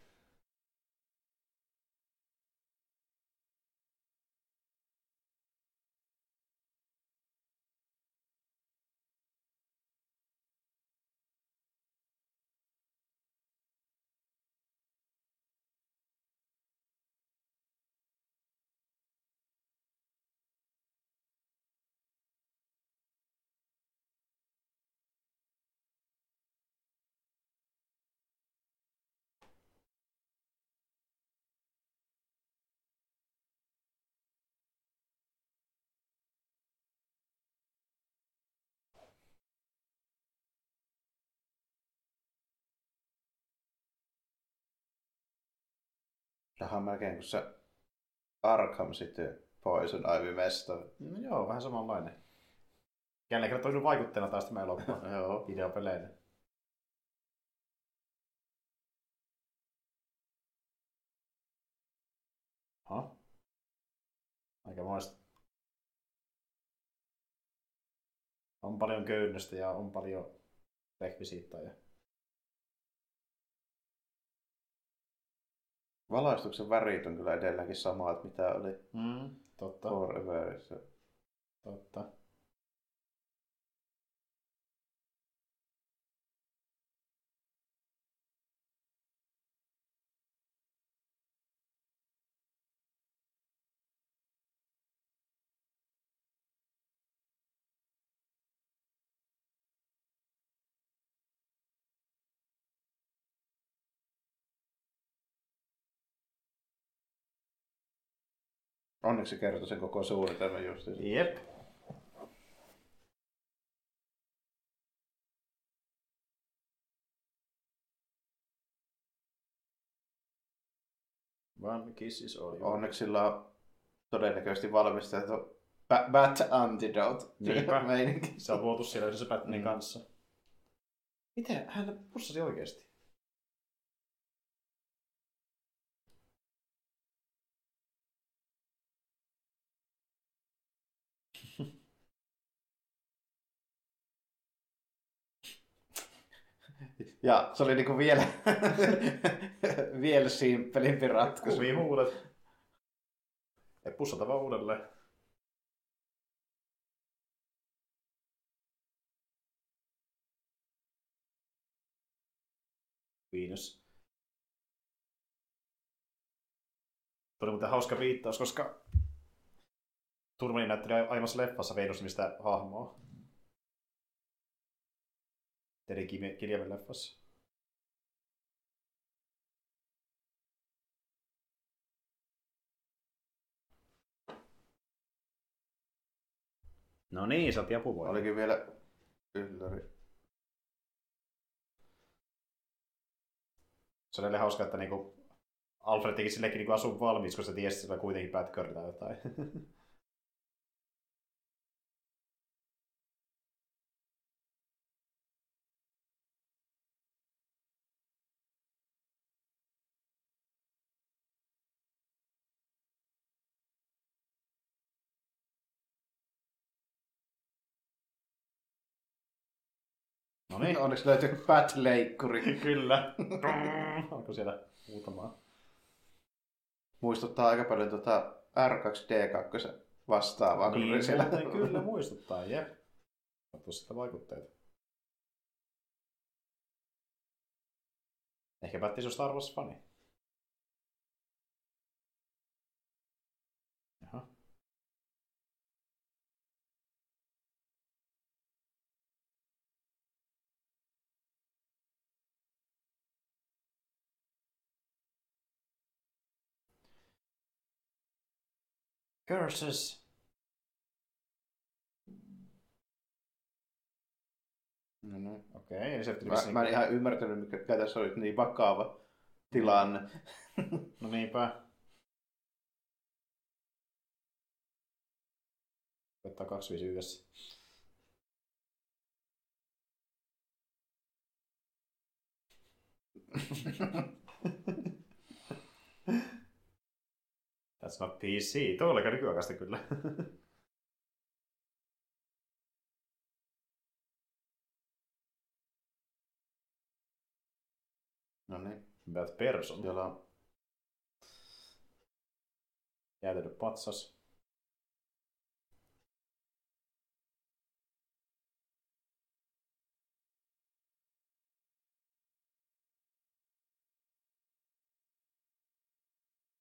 Tähän on melkein kuin se Arkham City Poison Ivy Mesta. No joo, vähän samanlainen. Jälleen kerran toisen vaikutteena taas tämä elokuva videopeleille. Aha. Aika moista. On paljon köynnöstä ja on paljon rekvisiittaa Valaistuksen värit on kyllä edelläkin samat, mitä oli Mm, totta, Foreverissa. totta. Onneksi se kertoi sen koko suunnitelman justiin. Jep. One kiss is all you Onneksi sillä on todennäköisesti valmistettu ba- Bat Antidote. Niinpä. Meininki. Se on vuotu siellä yhdessä Batmanin Mm. kanssa. Miten hän pussasi oikeesti? Ja se oli niinku vielä, vielä simppelimpi ratkaisu. Kuvia huulet. Ja pussata vaan uudelleen. Venus. Tuo oli muuten hauska viittaus, koska Turmanin näytteli aiemmassa leffassa Venus-nimistä hahmoa. Terry Gilliamin leffassa. No niin, sä oot apuvoima. Olikin vielä ylläri. Se on edelleen hauska, että niinku Alfred teki sillekin niinku asun valmiiksi, kun se tiesi, että kuitenkin Batgirlilla jotain. niin, Onneksi löytyi Bat-leikkuri. kyllä. Onko siellä muutamaa? Muistuttaa aika paljon tuota R2D2 vastaavaa. kun Niin, siellä. muuten kyllä muistuttaa, jep. Katso sitä vaikutteita. Ehkä on Star Wars fani. Jaha. Curses. No niin. Okei, eli se tuli Mä, mä en ihan ymmärtänyt, mikä tässä oli niin vakava tilanne. No niinpä. Ottaa 251. That's not PC. Tuo oli aika nykyaikaista kyllä. No niin. Bad person. Jolla on Jäätellyt patsas.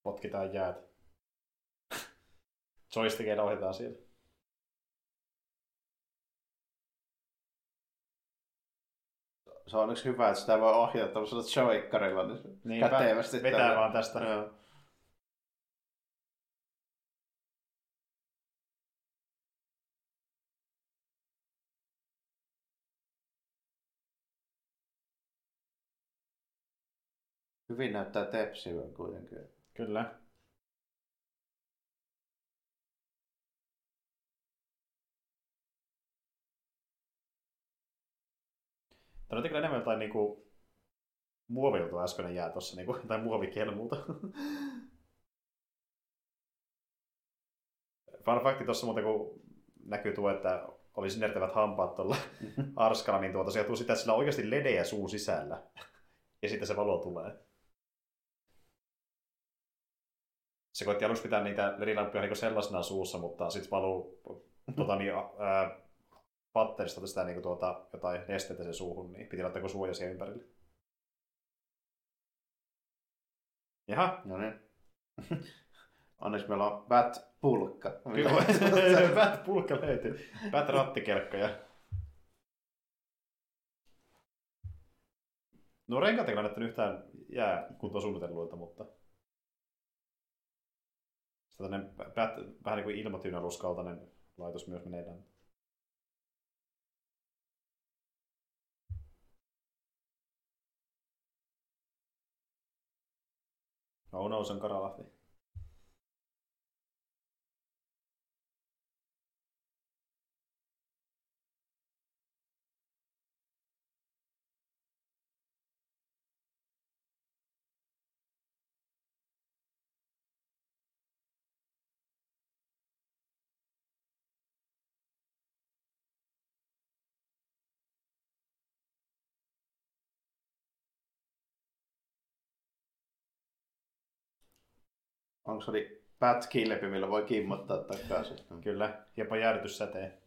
Potkitaan jäät. Joystickilla ohjataan siellä. se on onneksi hyvä, että sitä voi ohjata tämmöisellä joikkarilla niin Niinpä, kätevästi. vetää tällä- vaan tästä. Joo. Hyvin näyttää tepsivän kuitenkin. Kyllä. Tämä on kyllä enemmän jotain niinku muovilta äskeinen jää tuossa, niinku, tai muovikelmulta. fun facti tuossa muuten, kun näkyy tuo, että oli sinertävät hampaat tuolla arskalla, niin tuota, se sitä, että sillä on oikeasti ledejä suun sisällä. Ja sitten se valo tulee. Se koitti aluksi pitää niitä ledilamppuja niin sellaisena suussa, mutta sitten valuu tuota, niin, ää, patterista sitä niin tuota, jotain nestettä sen suuhun, niin piti laittaa suoja siihen ympärille. Jaha, No niin. Onneksi meillä on Bat-pulkka. Kyllä, Bat pulkka löytyy. Bat rattikelkkoja. No renkaat ei näyttänyt yhtään jää kuntoon suunnitelluilta, mutta... Tämmöinen Bat, vähän niin kuin ilmatyynaluskaltainen laitos myös meneillään. No, se on Karalahti. Onko se oli Bat-kilpi, millä voi kimmottaa takaisin? Kyllä, jopa jäädytyssäteen.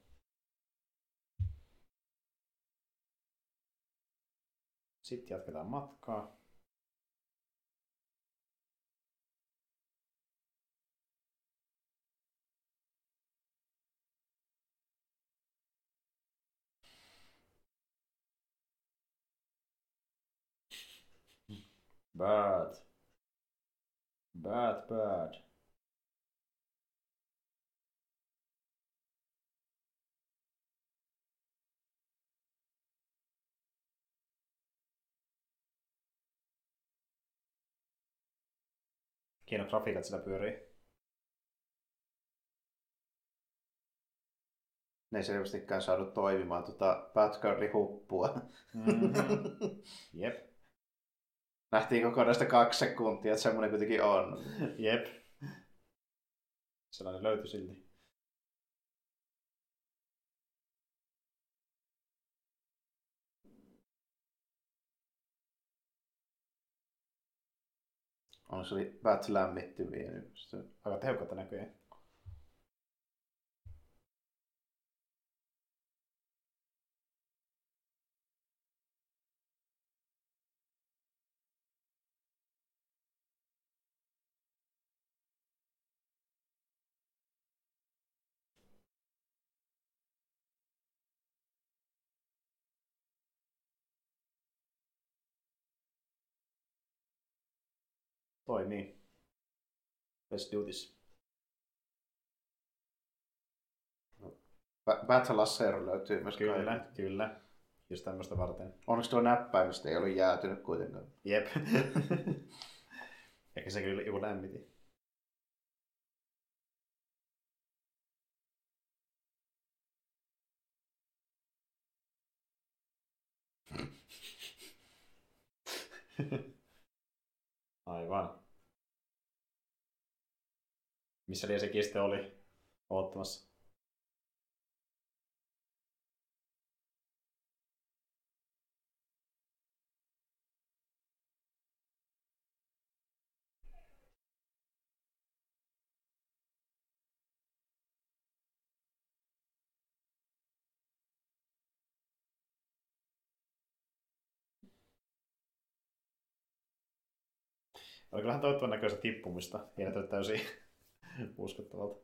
Sitten jatketaan matkaa. Bad. Bad, bad. Hieno grafiikat sillä pyörii. Ne ei selvästikään saanut toimimaan tota Batgirl-huppua. Mm-hmm. Jep, Nähtiin kokonaista kaksi sekuntia, että semmoinen kuitenkin on. jep. Sellainen löytyi silti. On se oli Bat-lämmittymiä nyt. Aika tehokkaita näköjään. Toimii. Let's do this. Ba- Bat-laser löytyy myös Kyllä, kaikilta. kyllä. Just tämmöistä varten. Onneksi tuo näppäimistä ei ollut jäätynyt kuitenkaan. Jep. Ehkä se kyllä joku lämmiti. Aivan. Missä liian se kiste oli oottamassa? Oli kyllähän toivottavan näköistä tippumista. Näytä täysin uskottavalta.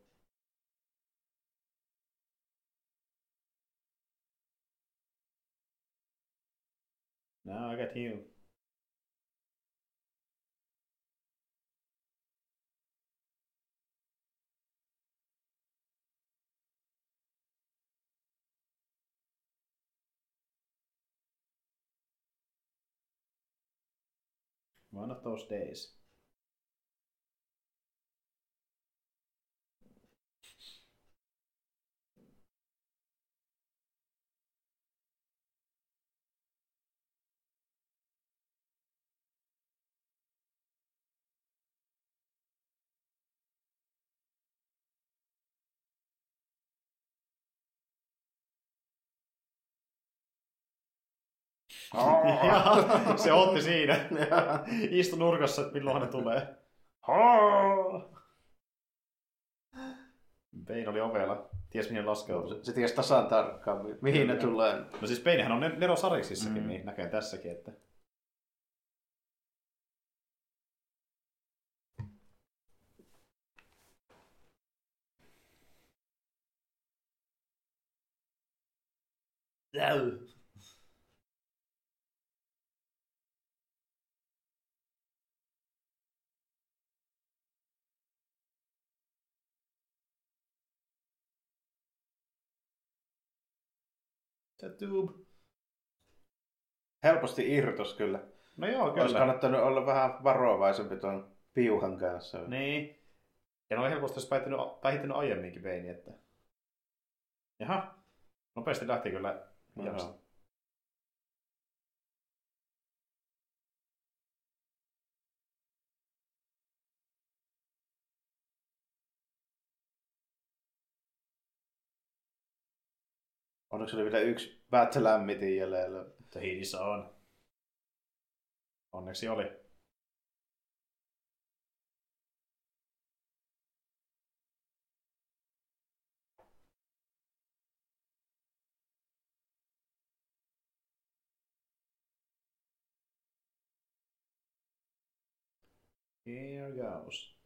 Now I got you. One of those days. Ja, se otti siinä. Istu nurkassa, että milloin ne tulee. Bane oli ovella. Ties mihin laskeutuu. Se tiesi tasan tarkkaan, mi- mihin ne tulee. No siis Banehän on Nero Sariksissakin, Mm. niin näkee tässäkin, että... Se tube. Helposti irtos kyllä. No joo, Olisi kyllä. kannattanut olla vähän varovaisempi tuon piuhan kanssa. Niin. Ja ne on helposti olisi päihittänyt, päihittänyt aiemminkin Bane, että... Jaha. Nopeasti lähti kyllä hienosti. Onneksi oli vielä yksi Battle jäljellä. Mutta hiilissä on. Onneksi oli. Here goes.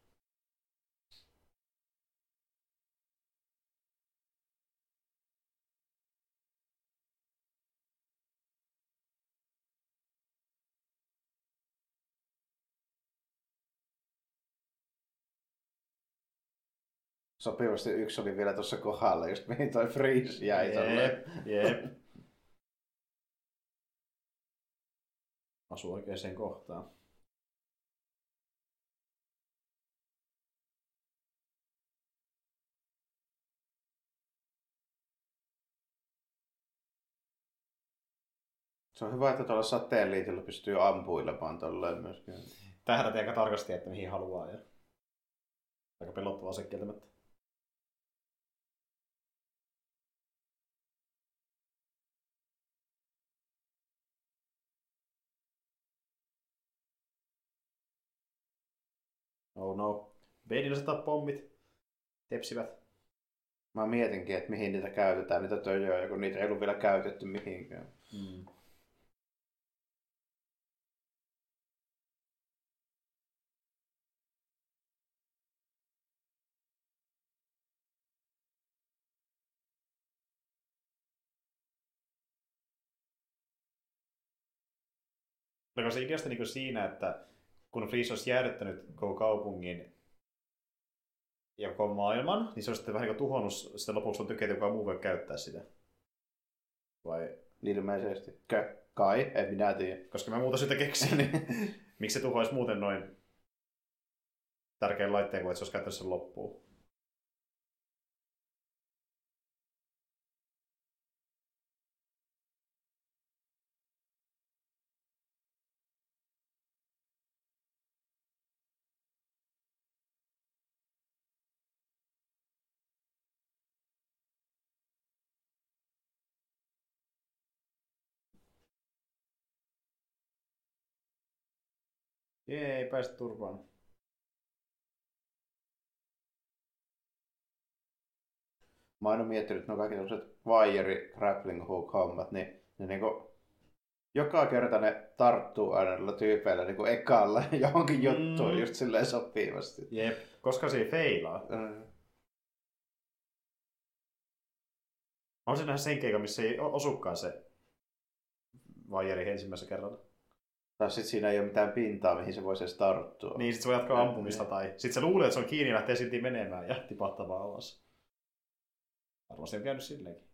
Sopivasti yksi oli vielä tuossa kohdalla, just mihin toi Freeze jäi. Jep, jep. Asu oikeaan kohtaan. Se on hyvä, että tuolla satelliitilla pystyy ampuilemaan tolleen myöskin. Tähdät aika tarkasti, että mihin haluaa. Ja... Aika pelottavaa se kieltämättä. Oh no. Baneillä sataa pommit. Tepsivät. Mä mietinkin, että mihin niitä käytetään, niitä töjöjä, kun niitä ei ollut vielä käytetty mihinkään. Mm. Oliko se ideasta niin siinä, että kun Freeze olisi jäädyttänyt koko kaupungin ja koko maailman, niin se olisi sitten vähän niin tuhonnut sitten lopuksi on tykkää, kukaan muu voi käyttää sitä. Vai? Ilmeisesti. Kö? Kai? En minä tiedä. Koska mä muuta sitä keksin, niin miksi se tuhoaisi muuten noin tärkeän laitteen, kun et se olisi käyttänyt sen loppuun. Ei päästä turvaan. Mä oon miettinyt, että no kaikki tämmöiset wire grappling hook hommat, niin ne niinku joka kerta ne tarttuu aina näillä tyypeillä niinku ekalla johonkin Mm. juttuun just silleen sopivasti. Jep, koska se ei feilaa. Mm. Mä haluaisin nähdä sen keikan, missä ei osukaan se vajeri ensimmäisellä kerralla. Tai sit siinä ei ole mitään pintaa, mihin se voisi edes tarttua. Niin, sit se voi jatkaa Niin. ampumista tai sit se luulee, että se on kiinni ja lähtee silti menemään ja tipahtamaan alas. Varmasti on käynyt silleenkin.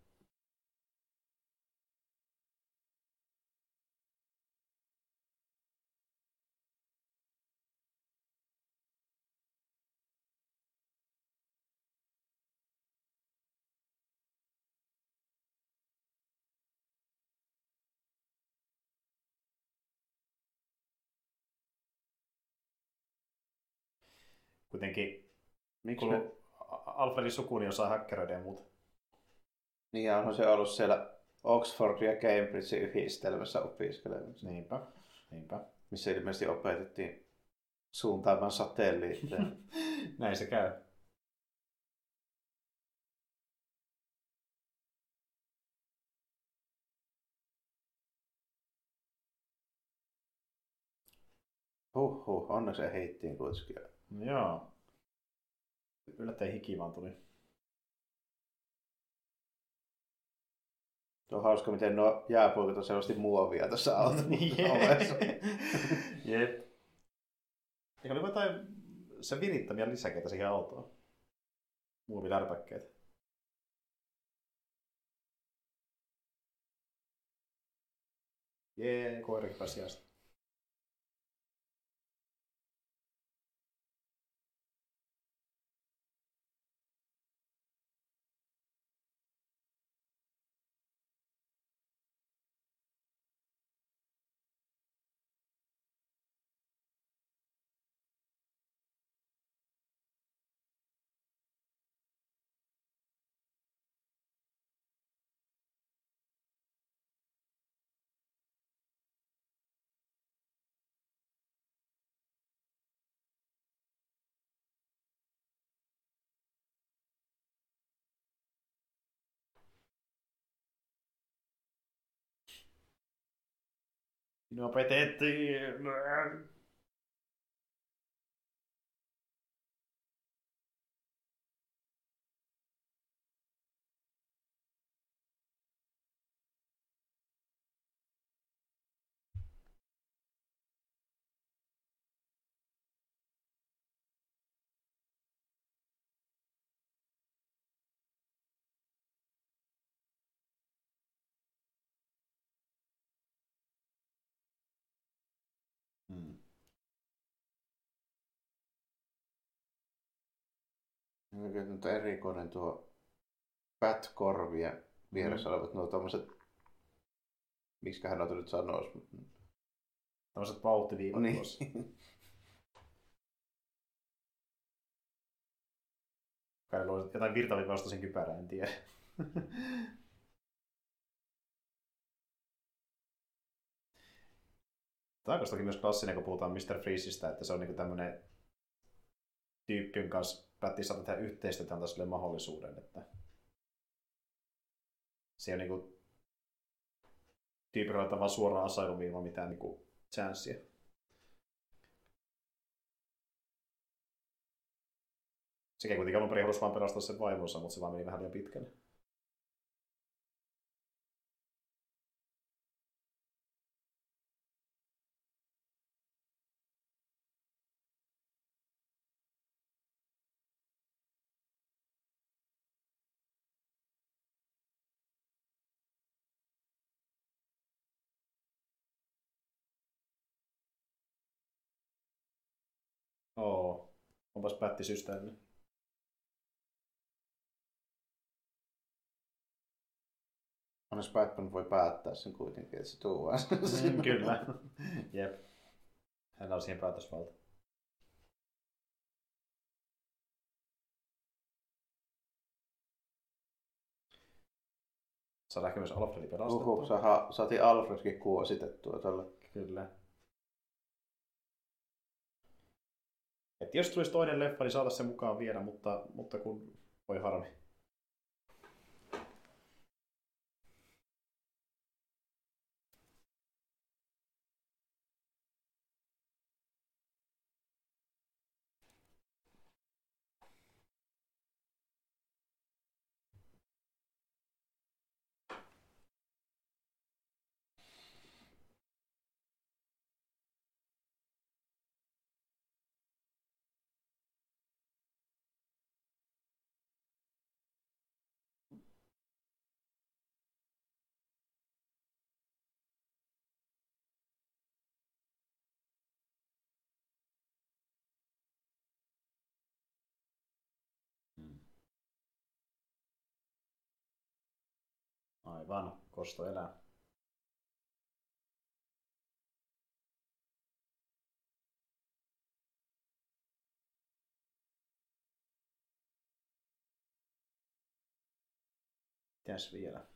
Kuitenkin ne... kun Alfredin suku niin osaa häkkäröidä ja muuta. Niin ja onhan se ollut siellä Oxford ja Cambridge yhdistelmässä opiskelemassa, Niinpä, niinpä. missä ilmeisesti opetettiin suuntaamaan satelliitteja. Näin se käy. Huhhuh, onneksi se heittiin kuitenkin. Joo. Yllättäen hiki vaan tuli. Tuo on hauska, miten nuo jääpuikot on selvästi muovia tässä auton ovessa. Jep. Eikä oli jotain se virittämiä lisäkeitä siihen autoon. Muovilärpäkkeet. Jee, koirakin pääsi jäästä. No, pretetti. Eh. Nyt on erikoinen tuo pätkorvia vieressä olevat nuo tommoset, miksi hän on nyt sanois. Tämmöiset vauhtiviivat Niin. tuossa. Kai luo jotain virtaviivausta kypärää, en tiedä. Tämä on myös klassinen, kun puhutaan Mr. Freezeistä, että se on niinku tämmöinen tyyppi, jonka kanssa päätti saada tehdä yhteistyötä antaa sille mahdollisuuden, että se on niinku tyypillä vaan suoraan asailuun ilman mitään niinku chanssiä. Sekä kuitenkin alun perin halusi vaan pelastaa sen vaimonsa, mutta se vaan meni vähän liian pitkälle. Onpas pättisysteemi. Onneksi Batman voi päättää sen kuitenkin, että se tuo Mm, Kyllä. Jep. Hänellä on siihen päätösvalta. Saadaan ehkä myös Alfredi pelastettua. Uhu, saatiin Alfredkin kuositettua tällä. Kyllä. Et jos tulisi toinen leffa, niin saataisiin se mukaan vielä, mutta, mutta kun voi harmi. vaan kosto elää. Mitäs vielä?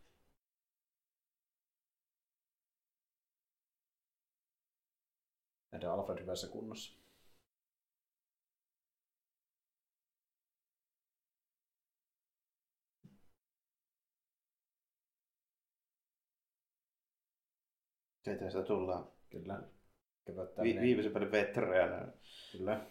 Nähdään Alfred hyvässä kunnossa. Sieltä sitä tullaan Kyllä. Vi- Vi- viimeisen päälle veteraana. Kyllä.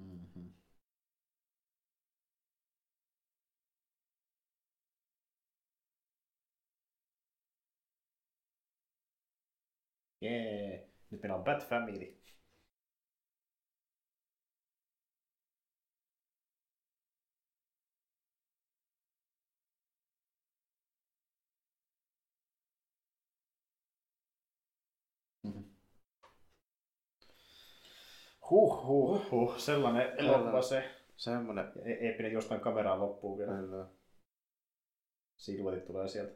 Mm-hmm. Jee. Nyt meillä on Bat Family. Huh, huh, huh. Sellainen elokuva se. Semmoinen. Ja e- eeppinen jostain kameraan loppuu vielä. Kyllä. Silhuetit tulee sieltä.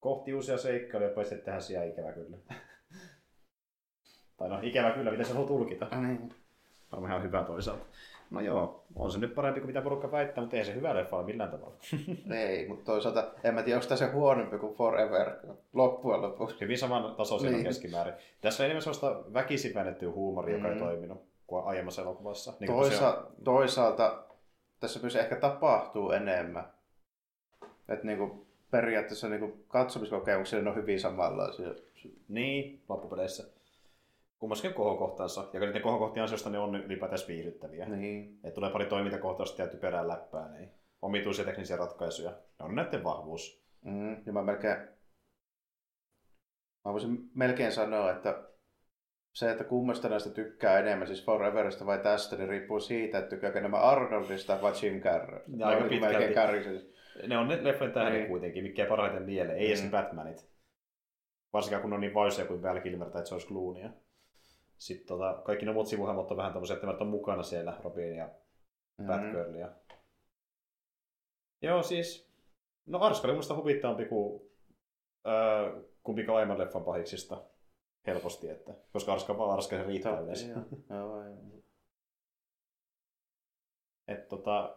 Kohti uusia seikkailuja, paitsi että tähän sijaan ikävä kyllä. tai no ikävä kyllä, miten se haluaa tulkita. Niin. Varmaan ihan hyvä toisaalta. No joo, on se nyt parempi kuin mitä porukka väittää, mutta ei se hyvä leffa ole millään tavalla. Ei, mutta toisaalta en mä tiedä, onko tämä se huonompi kuin Forever loppujen lopuksi. Hyvin saman tasoisen Niin. keskimäärin. Tässä on enemmän sellaista väkisin väännettyä huumoria, joka ei Mm. toiminut kuin aiemmassa elokuvassa. Niin Toisa, toisaalta tässä myös ehkä tapahtuu enemmän. Että niinku, periaatteessa niinku, katsomiskokemuksia ne on hyvin samanlaisia. Niin, loppupeleissä. Kummaskin kohokohtaansa. Ja niiden kohokohtien ansiosta ne on ylipäätään viihdyttäviä. Niin. Et tulee pari toimintakohtausta ja typerää läppää. Niin omituisia teknisiä ratkaisuja. Ne on näiden vahvuus. Mm, ja mä melkein, mä voisin melkein sanoa, että se, että kummasta näistä tykkää enemmän, siis Foreverista vai tästä, niin riippuu siitä, että tykkääkö nämä Arnoldista vai Jim Carrey. Ne aika on niin pitkälti. melkein Carrey. Ne on ne leffojen tähden Niin. niin. kuitenkin, mikä parhaiten mieleen. Ei edes Mm. ne Batmanit. Varsinkaan kun on niin vaisoja kuin Val Kilmer tai George Clooney. Sitten tota, kaikki ne muut sivuhahmot on vähän tämmöisiä, että ne on mukana siellä, Robin ja Mm. Batgirl. Ja... Joo, siis... No Arska oli mun mielestä huvittavampi kuin öö, kumpikaan aiemman leffan pahiksista. Helposti, että... Koska Arska vaan Arska, se riittää yleensä. Joo. Et tota,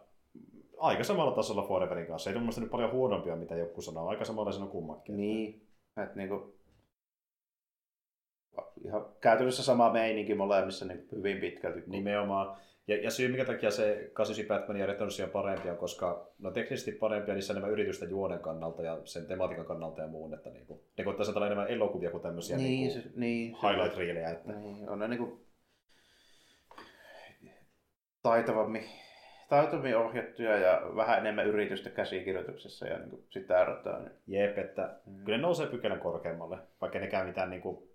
aika samalla tasolla Foreverin kanssa. Ei mun mielestä nyt paljon huonompia, mitä joku sanoo. Aika samalla on kummakin. Niin, että niinku, ihan käytännössä sama meininki molemmissa niin hyvin pitkälti. Nimenomaan. Ja, ja syy, minkä takia se 89 Batman ja Returns on parempia, koska no teknisesti parempia niissä on enemmän yritystä juonen kannalta ja sen tematiikan kannalta ja muun, että niinku, ne koittaa saada enemmän elokuvia kuin tämmöisiä niin, niinku, se, niin, highlight reelejä. Että... Niin, on ne niinku taitavammin, taitavammin ohjattuja ja vähän enemmän yritystä käsikirjoituksessa ja niinku sitä rataa. Niin. Jep, että Mm. kyllä ne nousee pykälän korkeammalle, vaikka nekään mitään niinku,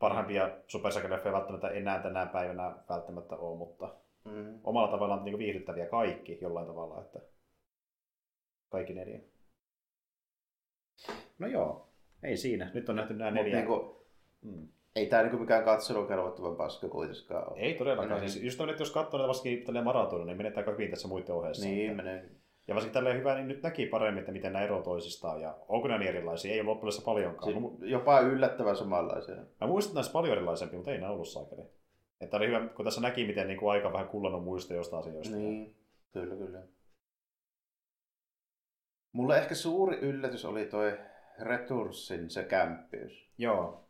parhaimpia supersakeleffeja välttämättä enää tänä päivänä välttämättä ole, mutta Mm. omalla tavallaan niinku viihdyttäviä kaikki jollain tavalla, että kaikki neljä. No joo, ei siinä. Nyt on nähty nämä neljä. niinku, Mm. ei tää niinku mikään katselun kelvottava paska kuitenkaan ole. Ei todellakaan. Mm. Siis just tämmöinen, että jos katsoo näitä varsinkin tälleen maratona, niin menetään aika hyvin tässä muiden ohjeessa. Niin, Että- menee. Ja varsinkin tälleen hyvä, niin nyt näki paremmin, että miten nämä eroavat toisistaan. Ja onko nämä niin erilaisia? Ei ole loppujen paljonkaan. Si- Mä, jopa yllättävän samanlaisia. mä muistan, näissä paljon erilaisempia, mutta ei nämä ollut saakeli. Että oli hyvä, kun tässä näki, miten niin kuin aika vähän kullannut muista jostain asioista. Niin, kyllä, kyllä. Mulle ehkä suuri yllätys oli toi Retursin se kämppiys. Joo,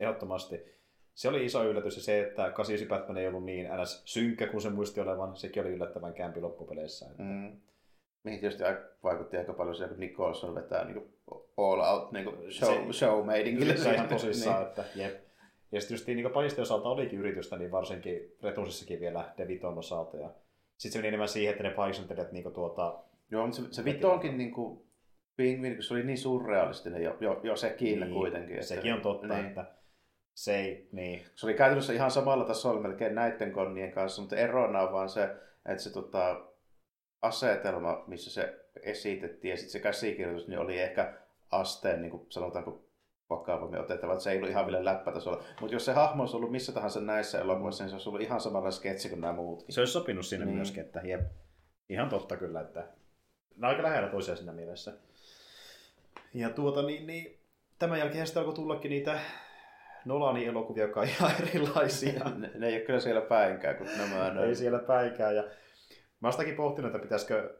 ehdottomasti. Se oli iso yllätys ja se, että 89 Batman ei ollut niin ns. synkkä kuin se muisti olevan. Sekin oli yllättävän kämpi loppupeleissä. Että... Mm. mihin tietysti vaikutti aika paljon se, kun Nicholson vetää niin all out niin show, Se- show meidingille. Kyllä ihan tosissaan, Niin. että jep. Ja sitten just niin kuin Palistin osalta olikin yritystä, niin varsinkin Retusissakin vielä Deviton osalta. Ja sitten se meni enemmän siihen, että ne paisentelijat niin tuota, Joo, mutta se, se Vitonkin niin kuin, Pingvin, kun se oli niin surrealistinen jo, jo, jo sekin niin, kuitenkin. Että, Sekin on totta, Niin. että se ei, niin, Se oli käytännössä ihan samalla tasolla melkein näiden konnien kanssa, mutta erona on vaan se, että se tota, asetelma, missä se esitettiin ja sitten se käsikirjoitus, niin oli ehkä asteen, niin kuin sanotaanko vakavammin otettava, että se ei ollut ihan vielä läppätasolla. Mutta jos se hahmo olisi ollut missä tahansa näissä elokuvissa, niin se olisi ollut ihan samalla sketsi kuin nämä muutkin. se olisi sopinut sinne Niin. myöskin, että jep, ihan totta kyllä, että on aika lähellä toisiaan siinä mielessä. Ja tuota niin, niin tämän jälkeen sitten alkoi tullakin niitä Nolanin elokuvia, jotka on ihan erilaisia. ne, ne ei ole kyllä siellä päinkään, kun nämä ei siellä päikään. Ja mä oon sitäkin pohtinut, että pitäisikö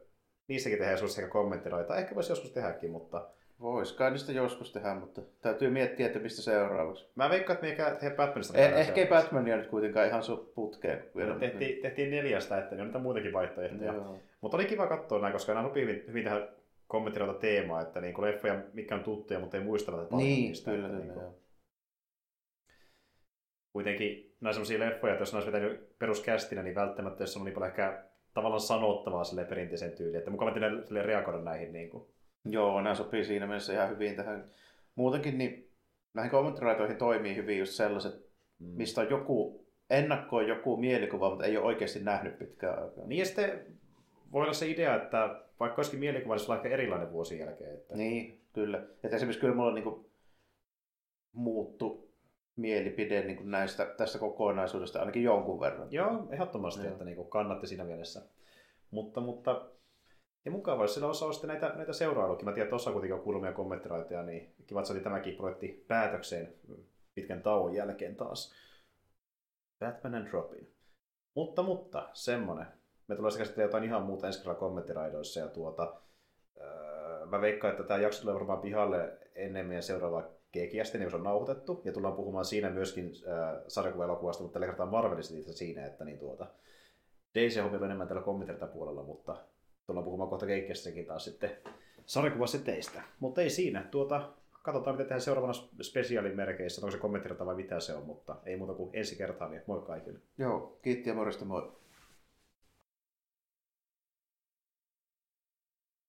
niissäkin tehdä joskus sekä kommenttiroita. Ehkä voisi joskus tehdäkin, mutta Vois kai niistä joskus tehdä, mutta täytyy miettiä, että mistä seuraavaksi. mä veikkaan, että me tehdä Batmanista. Eh, ehkä ei. Batmania nyt kuitenkaan ihan su putkeen. vielä. Tehtiin, tehtiin neljästä, että ne on niitä muitakin vaihtoehtoja. Mutta oli kiva katsoa näin, koska nämä sopii hyvin, hyvin tähän kommenttiroita teemaa, että niin kuin leffoja, mitkä on tuttuja, mutta ei muistella paljon Niin, niistä. kyllä, että kyllä. niin kuin. Kuitenkin nämä sellaisia leffoja, että jos ne olisi vetänyt peruskästinä, niin välttämättä jos on niin paljon ehkä tavallaan sanottavaa sille perinteisen tyyliin, että mukava silleen reagoida näihin. Niin kuin. Joo, nämä sopii siinä mielessä ihan hyvin tähän. Muutenkin niin näihin kommenttiraitoihin toimii hyvin just sellaiset, Mm. mistä on joku, ennakkoon joku mielikuva, mutta ei ole oikeasti nähnyt pitkään aikaa. Niin ja sitten voi olla se idea, että vaikka olisikin mielikuva, niin se on aika erilainen vuosien jälkeen. Että... Niin, kyllä. Että esimerkiksi kyllä mulla niin muuttu mielipide niin kuin näistä, tästä kokonaisuudesta ainakin jonkun verran. Joo, ehdottomasti, Joo. että niin kuin kannatti siinä mielessä. Mutta, mutta ja mukava, jos sillä osaa sitten näitä, näitä seurailukin. Mä tiedän, että tuossa kuitenkin on kuulumia kommenttiraitoja, niin kiva, että tämäkin projekti päätökseen pitkän tauon jälkeen taas. Batman and Robin. Mutta, mutta, semmonen. Me tullaan käsittelemään jotain ihan muuta ensi kerralla kommenttiraidoissa ja tuota, öö, mä veikkaan, että tämä jakso tulee varmaan pihalle ennen meidän seuraavaa kekiästi, niin se on nauhoitettu, ja tullaan puhumaan siinä myöskin äh, sarjakuva-elokuvasta, mutta tällä kertaa Marvelista itse siinä, että niin tuota, Daisy on enemmän tällä kommentirta puolella, mutta tullaan puhumaan kohta keikkiässäkin taas sitten sarjakuvaseteistä. Mutta ei siinä, tuota, katsotaan mitä tehdään seuraavana spesiaalin merkeissä, onko se kommenttirata vai mitä se on, mutta ei muuta kuin ensi kertaa, niin moi kaikille. Joo, kiitti ja morjesta moi.